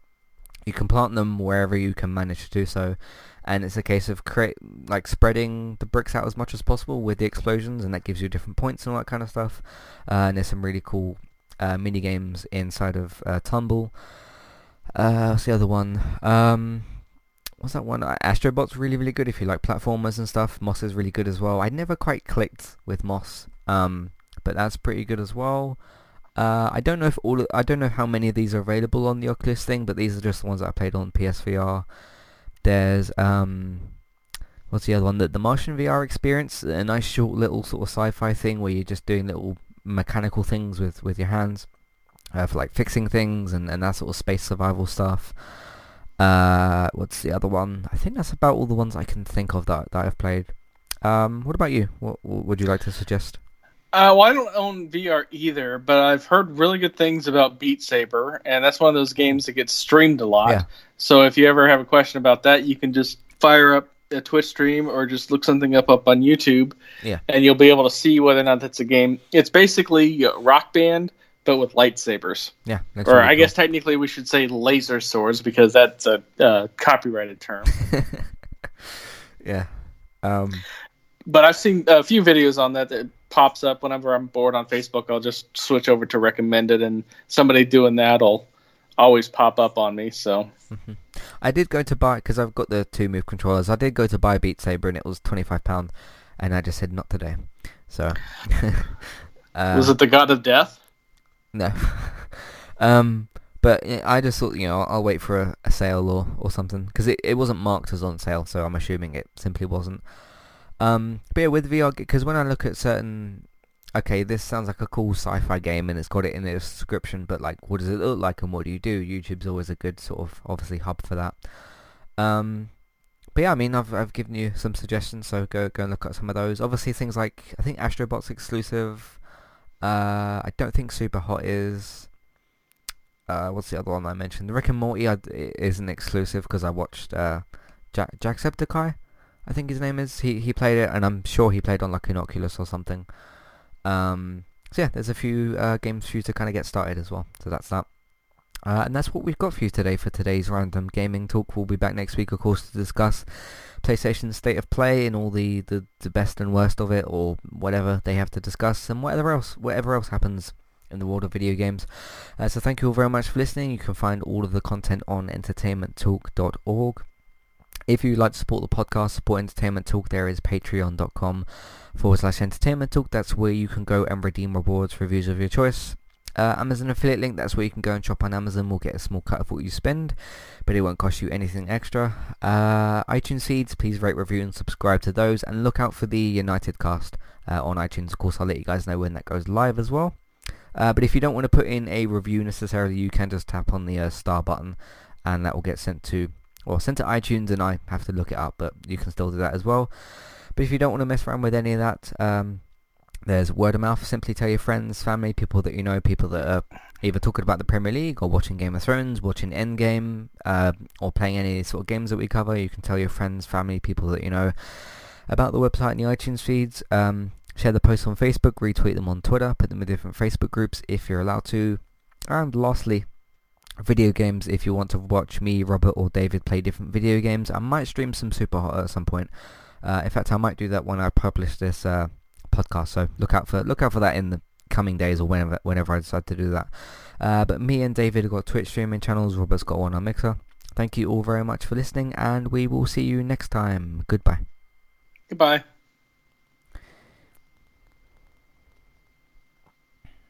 You can plant them wherever you can manage to do so, and it's a case of create like spreading the bricks out as much as possible with the explosions, and that gives you different points and all that kind of stuff. Uh, and there's some really cool uh, mini games inside of uh, Tumble. Uh, what's the other one? Um, what's that one? Astrobot's really really good if you like platformers and stuff. Moss is really good as well. I never quite clicked with Moss, um, but that's pretty good as well. Uh, I don't know if all of, I don't know how many of these are available on the Oculus thing, but these are just the ones that I played on PSVR. There's um, what's the other one? The, the Martian VR experience, a nice short little sort of sci-fi thing where you're just doing little mechanical things with with your hands uh, for like fixing things and, and that sort of space survival stuff. Uh, what's the other one? I think that's about all the ones I can think of that, that I've played. Um, what about you? What, what would you like to suggest? Uh, well, I don't own VR either, but I've heard really good things about Beat Saber, and that's one of those games that gets streamed a lot. Yeah. So if you ever have a question about that, you can just fire up a Twitch stream or just look something up up on YouTube, yeah, and you'll be able to see whether or not that's a game. It's basically Rock Band, but with lightsabers. Yeah. Or really I cool. guess technically we should say laser swords because that's a uh, copyrighted term. yeah. Um, but I've seen a few videos on that that pops up whenever I'm bored on Facebook. I'll just switch over to recommended, and somebody doing that'll always pop up on me. So mm-hmm. I did go to buy because I've got the two move controllers. I did go to buy Beat Saber, and it was twenty five pound, and I just said not today. So uh, was it the God of Death? No. um, but I just thought, you know, I'll, I'll wait for a, a, sale or, or something because it, it wasn't marked as on sale, so I'm assuming it simply wasn't. Um, but yeah, with VR, because when I look at certain, okay, this sounds like a cool sci-fi game and it's got it in the description, but like, what does it look like and what do you do? YouTube's always a good sort of obviously hub for that. Um, but yeah, I mean, I've I've given you some suggestions, so go go and look at some of those. Obviously, things like I think Astrobot's exclusive. Uh, I don't think Super Hot is. Uh, what's the other one I mentioned? The Rick and Morty isn't exclusive because I watched uh, Jack Jacksepticeye, I think his name is. He he played it, and I'm sure he played on like an Oculus or something. Um, so yeah, there's a few uh, games for you to kind of get started as well. So that's that. Uh, and that's what we've got for you today for today's random gaming talk. We'll be back next week, of course, to discuss PlayStation's state of play and all the, the, the best and worst of it, or whatever they have to discuss, and whatever else whatever else happens in the world of video games. Uh, so thank you all very much for listening. You can find all of the content on entertainmenttalk.org. If you'd like to support the podcast, support Entertainment Talk, there is patreon.com forward slash entertainment talk. That's where you can go and redeem rewards, reviews of your choice. Uh, Amazon affiliate link, that's where you can go and shop on Amazon. We'll get a small cut of what you spend, but it won't cost you anything extra. Uh, iTunes seeds, please rate, review, and subscribe to those. And look out for the United cast uh, on iTunes. Of course, I'll let you guys know when that goes live as well. Uh, but if you don't want to put in a review necessarily, you can just tap on the uh, star button, and that will get sent to, or sent to iTunes, and I have to look it up, but you can still do that as well. But if you don't want to mess around with any of that, um, There's word of mouth. Simply tell your friends, family, people that you know, people that are either talking about the Premier League or watching Game of Thrones, watching Endgame, uh, or playing any sort of games that we cover. You can tell your friends, family, people that you know about the website and the iTunes feeds. Um, share the posts on Facebook, retweet them on Twitter, put them in different Facebook groups if you're allowed to. And lastly, video games if you want to watch me, Robert or David play different video games. I might stream some Super Hot at some point. Uh, in fact, I might do that when I publish this uh, podcast. So look out for look out for that in the coming days or whenever whenever I decide to do that. Uh, but me and David have got Twitch streaming channels. Robert's got one on Mixer. Thank you all very much for listening, and we will see you next time. Goodbye. Goodbye.